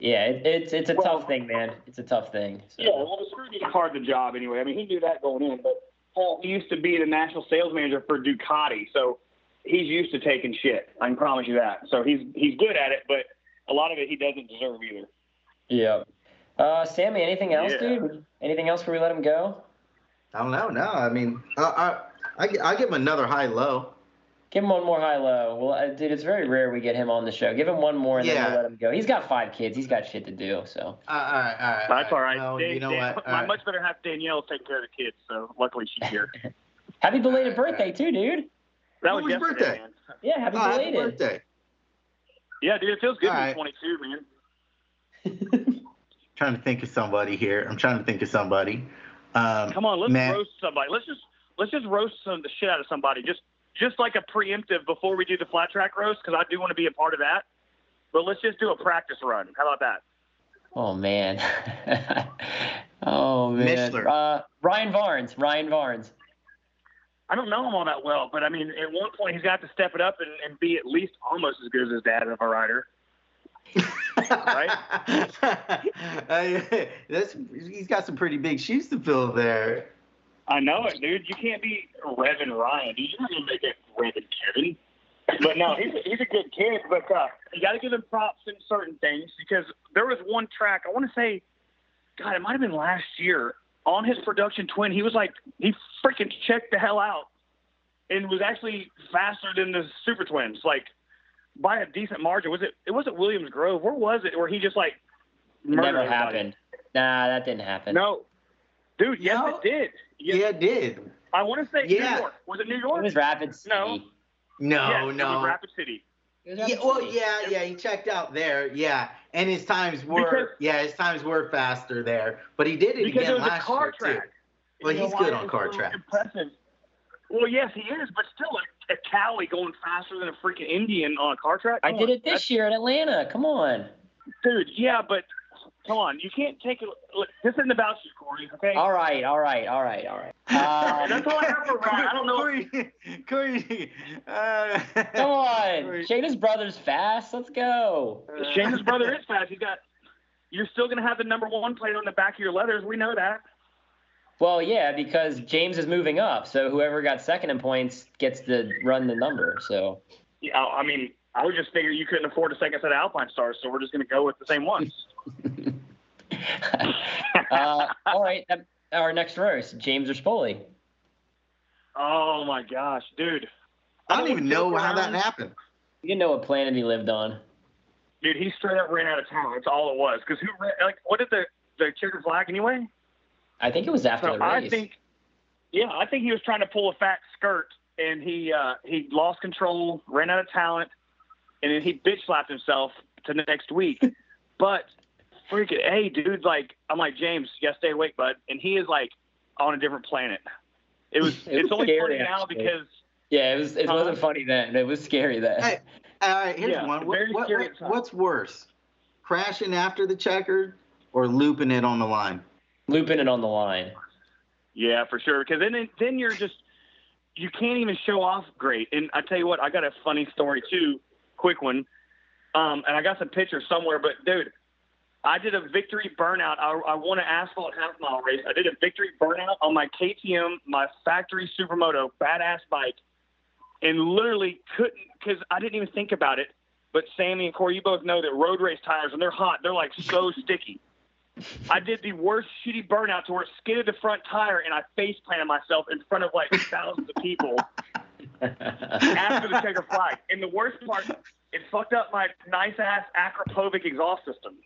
yeah, it, it's it's a tough thing, man. It's a tough thing. So. Yeah, well, the scrutiny is part of the job anyway. I mean, he knew that going in, but Paul he used to be the national sales manager for Ducati, so he's used to taking shit. I can promise you that. So he's he's good at it, but a lot of it he doesn't deserve either. Yeah. Uh, Sammy, anything else, Yeah. dude? Anything else before we let him go? I don't know. No, I mean, uh, I, I, I give him another high low. Give him one more high low. Well, uh, dude, it's very rare we get him on the show. Give him one more and then we'll let him go. He's got five kids. He's got shit to do. So. Uh, all right, all right. That's all right. No, Dan- you know Dan- what? My All right. much better half Danielle taking care of the kids, so luckily she's here. Happy belated birthday too, dude. That When was was birthday? man. Yeah, happy Oh, happy belated. birthday. Yeah, dude, it feels good All to right. be 22, man. trying to think of somebody here. I'm trying to think of somebody. Um, Come on, let's man, roast somebody. Let's just let's just roast some the shit out of somebody. Just just like a preemptive before we do the flat track roast, because I do want to be a part of that. But let's just do a practice run. How about that? Oh man. oh man. Mishler. Uh, Ryan Varnes. Ryan Varnes. I don't know him all that well, but I mean, at one point he's got to step it up and, and be at least almost as good as his dad of a rider. right? Uh, that's, he's got some pretty big shoes to fill there. I know it, dude. You can't be Revan Ryan. You're not gonna make it Revan Kevin. But no, he's a, he's a good kid. But uh, you got to give him props in certain things because there was one track I want to say, God, it might have been last year on his production twin. He was like he freaking checked the hell out and was actually faster than the Super Twins, like by a decent margin. Was it? It wasn't Williams Grove. Where was it? Where he just like never everybody? happened. Nah, that didn't happen. No, dude. Yes, No. it did. Yes, Yeah, it did. I want to say Yeah. New York. Was it New York? It was Rapid City. No. No, yes, It was no. Rapid City. It was Yeah, Rapid well, yeah, yeah, he checked out there, yeah, and his times were, Because- yeah, his times were faster there, but he did it Because again it was a last car year track. too. Well, You he's good on car so track. Impressive. Well, yes, he is, but still, a, a Cali going faster than a freaking Indian on a car track. I Come did on, it this year in Atlanta. Come on. dude. Yeah, but come on, you can't take it. Look, this isn't about you, Corey. Okay. All right, all right, all right, all right. Um, That's all I have for Ryan. I don't know. Corey, Corey, uh, come on. Corey. Shayna's brother's fast. Let's go. Shane's brother is fast. He's got. You're still gonna have the number one plate on the back of your leathers. We know that. Well, yeah, because James is moving up, so whoever got second in points gets to run the number. So Yeah, I mean, I would just figure you couldn't afford a second set of Alpinestars, so we're just gonna go with the same ones. uh, all right, our next roast, James Rispoli. Oh my gosh, dude. I don't even know how that happened. You didn't know what planet he lived on. Dude, he straight up ran out of town. That's all it was. Because who ran, like what did the the checkered flag anyway? I think it was after So the I race. think, yeah, I think he was trying to pull a fat skirt, and he uh, he lost control, ran out of talent, and then he bitch slapped himself to the next week. but freaking, hey, dude, like I'm like James, you gotta stay awake, bud. And he is like on a different planet. It was. It it's was only scary, funny now because Yeah, it was. It Huh? wasn't funny then. It was scary then. Hey, all right, here's Yeah, one. What, what, what- what's worse, crashing after the checker or looping it on the line? Looping it on the line. Yeah, for sure. Because then then you're just you can't even show off great. And I tell you what, I got a funny story too, quick one. Um, and I got some pictures somewhere. But dude, I did a victory burnout. I, I won an asphalt half mile race. I did a victory burnout on my KTM, my factory supermoto, badass bike, and literally couldn't because I didn't even think about it. But Sammy and Corey, you both know that road race tires, when they're hot, they're like so sticky. I did the worst shitty burnout to where it skidded the front tire and I face planted myself in front of like thousands of people after the checker flag. And the worst part, it fucked up my nice ass Akrapovic exhaust system.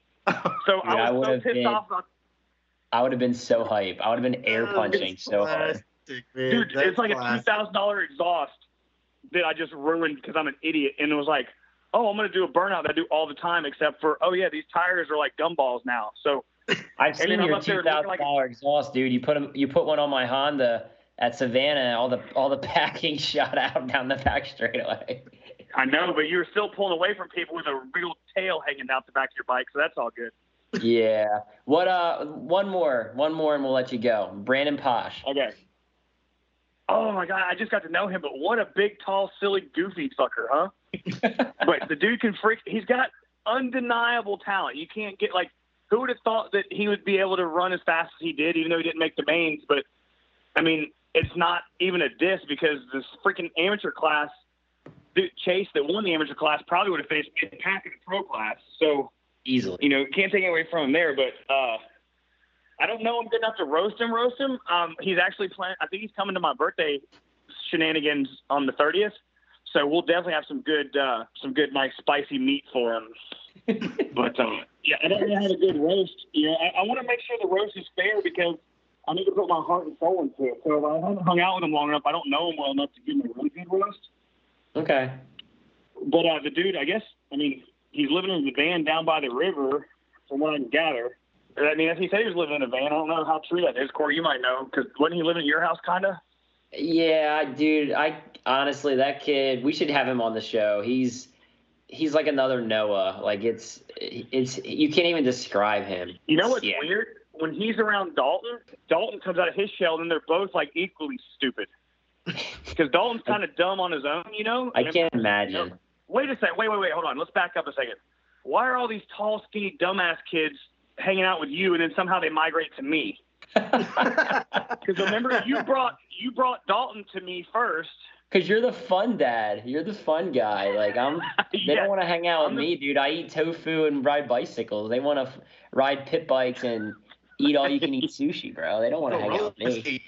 So Yeah, I I was so would've pissed been- off about I would have been so hype. I would have been air punching so hard. dude, it's like a two thousand dollar exhaust that I just ruined because I'm an idiot. And it was like, oh, I'm gonna do a burnout that I do all the time, except for oh yeah, these tires are like gumballs now. So I've seen then I'm your up there two looking thousand like- dollar exhaust, dude. You put 'em- You put one on my Honda at Savannah. All the all the packing shot out down the back straightaway. I know, but you were still pulling away from people with a real tail hanging out the back of your bike, so that's all good. yeah. What? Uh. One more. One more, and we'll let you go. Brandon Posh. Okay. Oh my god, I just got to know him, but what a big, tall, silly, goofy fucker, huh? but the dude can freak. He's got undeniable talent. You can't get like. Who would have thought that he would be able to run as fast as he did, even though he didn't make the mains? But I mean, it's not even a diss because this freaking amateur class, Chase that won the amateur class probably would have faced Pat in the pro class. So Easily. you know, can't take it away from him there. But uh, I don't know him good enough to roast him. Roast him. Um, he's actually playing. I think he's coming to my birthday shenanigans on the thirtieth. So we'll definitely have some good, uh, some good, nice, spicy meat for him. but um, yeah, I don't know how to good roast. You know, I, I want to make sure the roast is fair because I need to put my heart and soul into it. So if I haven't hung out with him long enough, I don't know him well enough to give him a really good roast. Okay. But uh, the dude, I guess, I mean, he's living in the van down by the river, from what I can gather. I mean, as he said he was living in a van. I don't know how true that is. Corey, you might know, because wasn't he living at your house, kind of? Yeah, dude. I honestly, that kid. We should have him on the show. He's he's like another Noah. Like it's it's you can't even describe him. You know what's Yeah. weird? When he's around Dalton, Dalton comes out of his shell, and they're both like equally stupid. Because Dalton's kind of dumb on his own, you know. I And- can't imagine. Wait a second. Wait, wait, wait. Hold on. Let's back up a second. Why are all these tall, skinny, dumbass kids hanging out with you, and then somehow they migrate to me? Because remember, you brought you brought Dalton to me first. Cause you're the fun dad. You're the fun guy. Like I'm. They Yeah. don't want to hang out with I'm the- me, dude. I eat tofu and ride bicycles. They want to f- ride pit bikes and eat all you can eat sushi, bro. They don't want to hang out with me.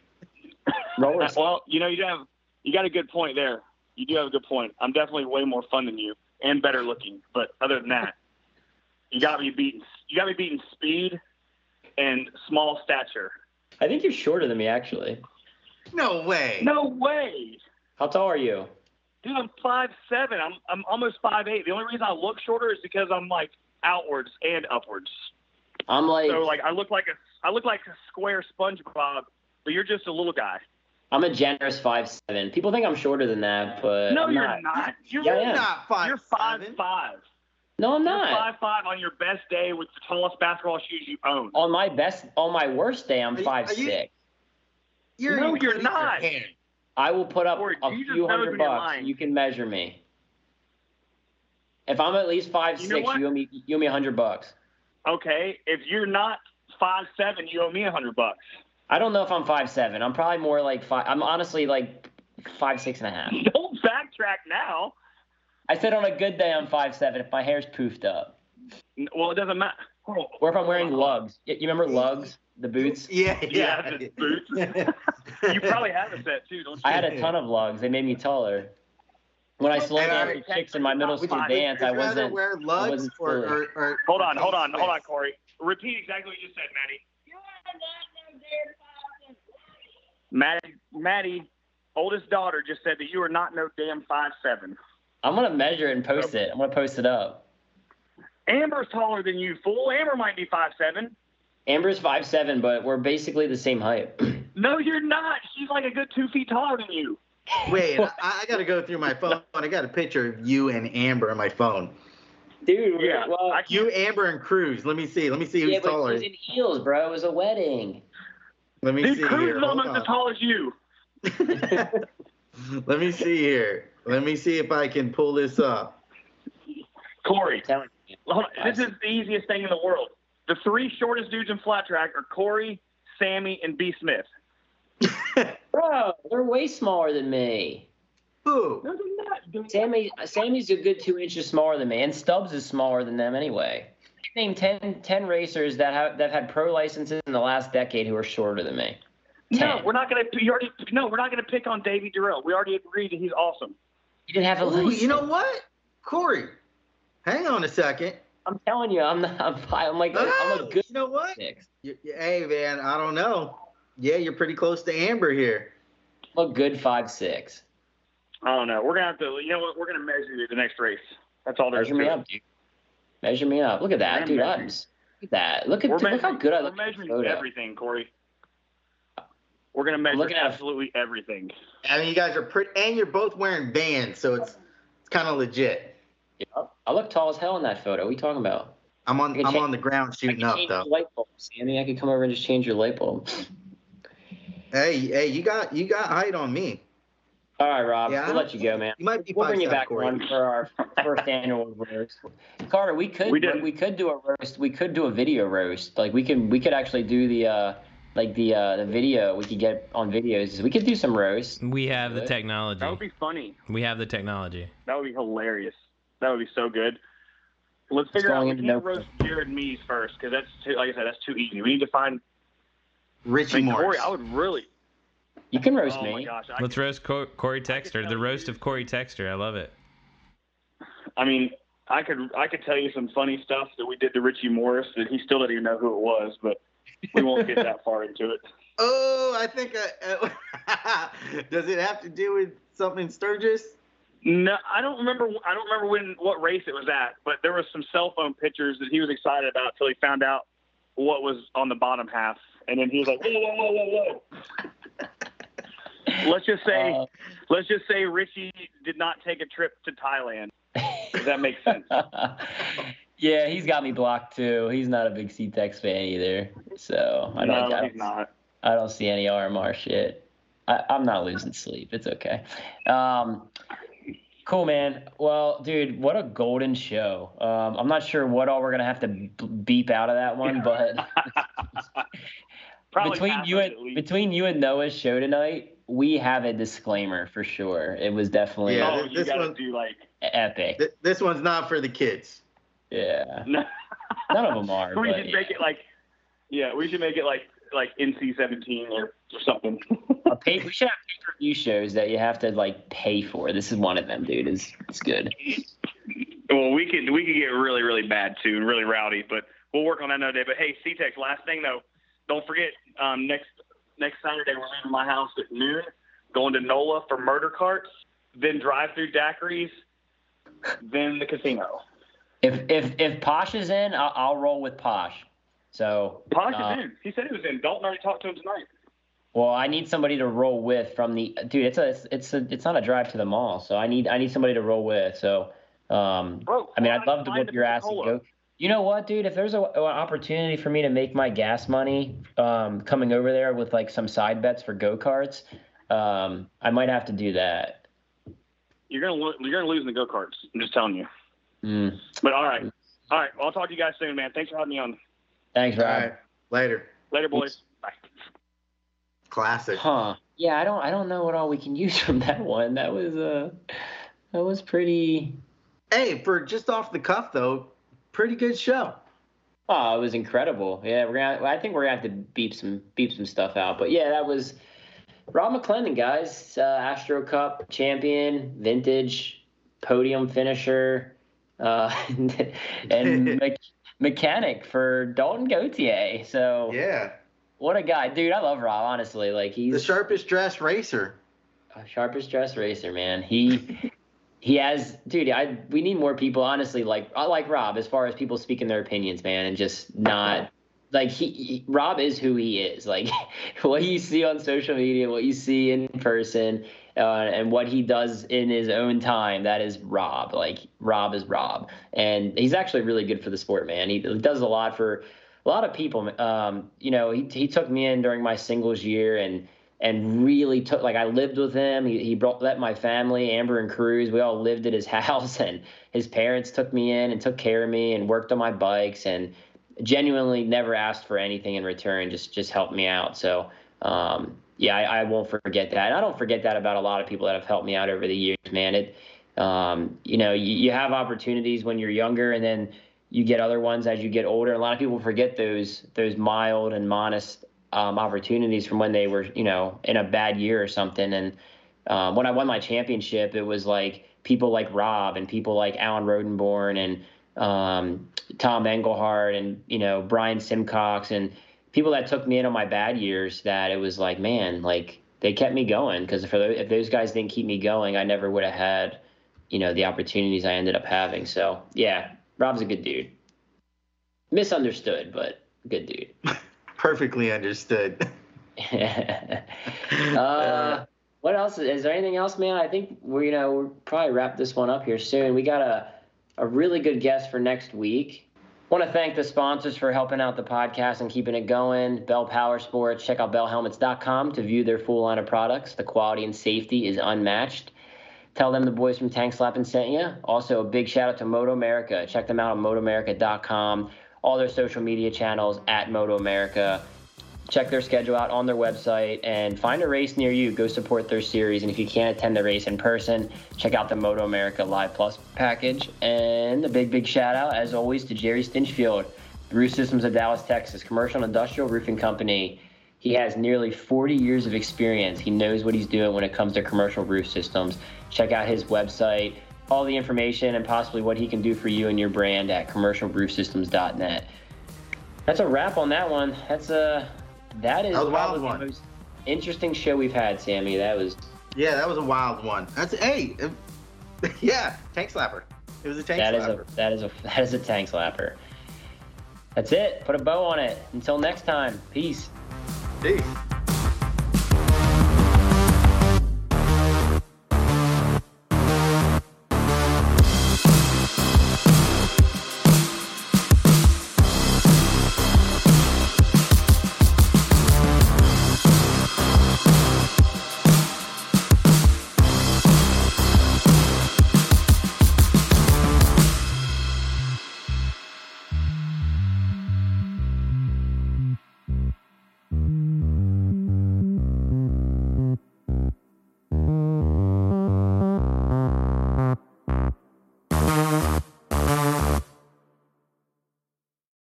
Roller skate. Well, you know, you have you got a good point there. You do have a good point. I'm definitely way more fun than you and better looking. But other than that, you got me beating. You got me beating speed and small stature. I think you're shorter than me, actually. No way. No way. How tall are you? Dude, I'm five seven. I'm I'm almost five eight. The only reason I look shorter is because I'm like outwards and upwards. I'm like, So like I look like a I look like a square SpongeBob, but you're just a little guy. I'm a generous five seven. People think I'm shorter than that, but no, I'm you're not. not. You're Yeah, I. Not five. You're five seven. five. No, I'm You're not. five five on your best day with the tallest basketball shoes you own. On my best, on my worst day, I'm Are five you, six. You're No, you're increasing not. your. I will put up Corey, a few hundred bucks. You can measure me. If I'm at least five you six, you owe me you owe me a hundred bucks. Okay, if you're not five seven, you owe me a hundred bucks. I don't know if I'm five seven. I'm probably more like five. I'm honestly like five six and a half. Don't backtrack now. I said on a good day I'm five seven. If my hair's poofed up, Well, it doesn't matter. Hold oh. or if I'm wearing lugs. You remember lugs, the boots? Yeah, Yeah, yeah. the boots. You probably have a set too, don't you? I had a ton of lugs. They made me taller. When I slow Hey, danced alright, with chicks in my middle Would school you, dance, I wasn't. wear lugs wasn't or, silly. or, or Hold on, hold on, Swiss? hold on, Corey. Repeat exactly what you said, Maddie. Maddie, Maddie, oldest daughter, just said that you are not no damn five seven. I'm gonna measure it and post it. I'm gonna post it up. Amber's taller than you, fool. Amber might be five seven. Amber's five seven, but we're basically the same height. No, you're not. She's like a good two feet taller than you. Wait, I, I got to go through my phone. I got a picture of you and Amber on my phone. Dude, Yeah, well, You, Amber, and Cruz. Let me see. Let me see who's yeah, but taller. she's in heels, bro. It was a wedding. Let me Dude, see Cruz here. is almost as tall as you. Let me see here. Let me see if I can pull this up. Corey, Telling you. hold on. this is the easiest thing in the world. The three shortest dudes in flat track are Corey, Sammy, and B. Smith. Bro, they're way smaller than me. Who? No, they're not. Sammy, Sammy's a good two inches smaller than me, and Stubbs is smaller than them anyway. Name 10, 10 racers that have that had pro licenses in the last decade who are shorter than me. No, we're not gonna. You already. No, we're not gonna pick on Davey Durelle. We already agreed that he's awesome. You didn't have a Ooh, license. you know what? Corey, hang on a second. I'm telling you, I'm not. I'm, I'm like I'm Oh, a good you know what? You- you- hey, man, I don't know. Yeah, you're pretty close to Amber here. I'm a good five six. I don't know. We're gonna have to. You know what? We're gonna measure you the next race. That's all there's Measure me to it. up, dude. Measure me up. Look at that, dude. I'm, look at that. Look at We're look how good I look. We're look. in the measuring everything, Corey. We're gonna measure looking at a- absolutely everything. I mean, you guys are pretty, and you're both wearing bands, so it's it's kind of legit. Yeah, I look tall as hell in that photo. What are you talking about? I'm on I'm change- on the ground I shooting can up though. your light bulb, Sammy. I could come over and just change your light bulb. Hey, hey, you got you got height on me. All right, Rob. Yeah. We'll let you go, man. You might be We'll bring you back Corey. on for our first annual roast. Carter, we could We we, could do a roast. We could do a video roast. Like we could we could actually do the uh like the uh the video we could get on videos. We could do some roast. We have the technology. That would be funny. We have the technology. That would be hilarious. That would be so good. Let's figure out. going We into can't no- roast Jared Mees first because that's too. Like I said, that's too easy. We need to find. Richie mean, Morris. Corey, I would really. You can roast oh my me. gosh. Let's roast Co- Corey Texter. tell The you- roast of Corey Texter. I love it. I mean, I could. I could tell you some funny stuff that we did to Richie Morris that he still doesn't even know who it was, but we won't get that far into it. Oh, I think I, uh, does it have to do with something Sturgis? No, I don't remember. I don't remember when what race it was at, but there was some cell phone pictures that he was excited about till he found out what was on the bottom half, and then he was like, "Whoa, whoa, whoa, whoa, whoa!" Let's just say, Uh, let's just say Richie did not take a trip to Thailand. Does that make sense? yeah, he's got me blocked too. He's not a big C-Tex fan either. So I don't, no, I he's not. I don't see any RMR shit. I, I'm not losing sleep. It's okay. Um, cool, man. Well, dude, what a golden show. Um, I'm not sure what all we're gonna have to beep out of that one, but between you and it at least. between you and Noah's show tonight, we have a disclaimer for sure. It was definitely Yeah, oh, this- you this gotta one- do like epic. Th- this one's not for the kids. Yeah, no. none of them are. we should yeah. make it like, yeah, we should make it like like NC-17 or, or something. A pay, we should have pay-per-view shows that you have to like pay for. This is one of them, dude. It's it's good. Well, we could we could get really really bad too really rowdy, but we'll work on that another day. But hey, CTEX, last thing though, don't forget um, next next Saturday we're leaving my house at noon, going to NOLA for murder carts, then drive through daiquiris, then the casino. If if if Posh is in, I'll, I'll roll with Posh. So Posh uh, is in. He said he was in. Dalton already talked to him tonight. Well, I need somebody to roll with from the dude. It's a it's a it's not a drive to the mall, so I need I need somebody to roll with. So, um, Bro, I mean, I'd love to whip your ass and go. You know what, dude? If there's a, an opportunity for me to make my gas money, um, coming over there with like some side bets for go karts, um, I might have to do that. You're gonna lo- you're gonna lose in the go karts. I'm just telling you. Mm. But all right, all right. Well, I'll talk to you guys soon, man. Thanks for having me on. Thanks, All Rob. right, later. Later, boys. Bye. Classic. Huh? Yeah, I don't I don't know what all we can use from that one. That was uh, that was pretty. Hey, for just off the cuff though, pretty good show. Oh, it was incredible. Yeah, we're gonna. I think we're gonna have to beep some beep some stuff out. But yeah, that was Rob McClendon, guys. Uh, Astro Cup champion, vintage podium finisher, uh, and me- mechanic for Dalton Gauthier. So Yeah, what a guy, dude. I love Rob. Honestly, like he's the sharpest dressed racer. sharpest dress racer, man. He he has, dude. I we need more people, honestly. Like I like Rob as far as people speaking their opinions, man, and just not like he, he, Rob is who he is. Like what you see on social media, what you see in person, uh, and what he does in his own time, that is Rob. Like Rob is Rob, and he's actually really good for the sport, man. He does a lot for a lot of people. Um, you know, he he took me in during my singles year and and really took like I lived with him. He he brought let my family, Amber and Cruz, we all lived at his house, and his parents took me in and took care of me and worked on my bikes and genuinely never asked for anything in return. Just just helped me out. So um, yeah, I, I, won't forget that. And I don't forget that about a lot of people that have helped me out over the years, man. It um, you know you, you have opportunities when you're younger, and then you get other ones as you get older. A lot of people forget those those mild and modest um, opportunities from when they were you know in a bad year or something. And um, when I won my championship, it was like people like Rob and people like Alan Rodenborn and um, Tom Engelhard and you know Brian Simcox and people that took me in on my bad years. That it was like, man, like they kept me going because if if those guys didn't keep me going, I never would have had you know the opportunities I ended up having. So yeah, Rob's a good dude. Misunderstood, but good dude. Perfectly understood. uh, what else? Is there anything else, man? I think we, you know, we'll probably wrap this one up here soon. We got a, a really good guest for next week. Want to thank the sponsors for helping out the podcast and keeping it going. Bell Power Sports. Check out bellhelmets.com to view their full line of products. The quality and safety is unmatched. Tell them the boys from Tank Slappin' sent you. Also, a big shout out to Moto America. Check them out on motoamerica.com. All their social media channels at Moto America check their schedule out on their website and find a race near you. Go support their series. And if you can't attend the race in person, check out the Moto America Live Plus package. And a big, big shout out, as always, to Jerry Stinchfield, Roof Systems of Dallas, Texas, commercial and industrial roofing company. He has nearly 40 years of experience. He knows what he's doing when it comes to commercial roof systems. Check out his website, all the information, and possibly what he can do for you and your brand at commercialroofsystems.net. That's a wrap on that one. That's a that is that was the one. most interesting show we've had, Sammy. That was. Yeah, that was a wild one. That's hey, yeah, tank slapper. It was a tank that slapper. Is a, that is a that is a tank slapper. That's it. Put a bow on it. Until next time. Peace. Peace.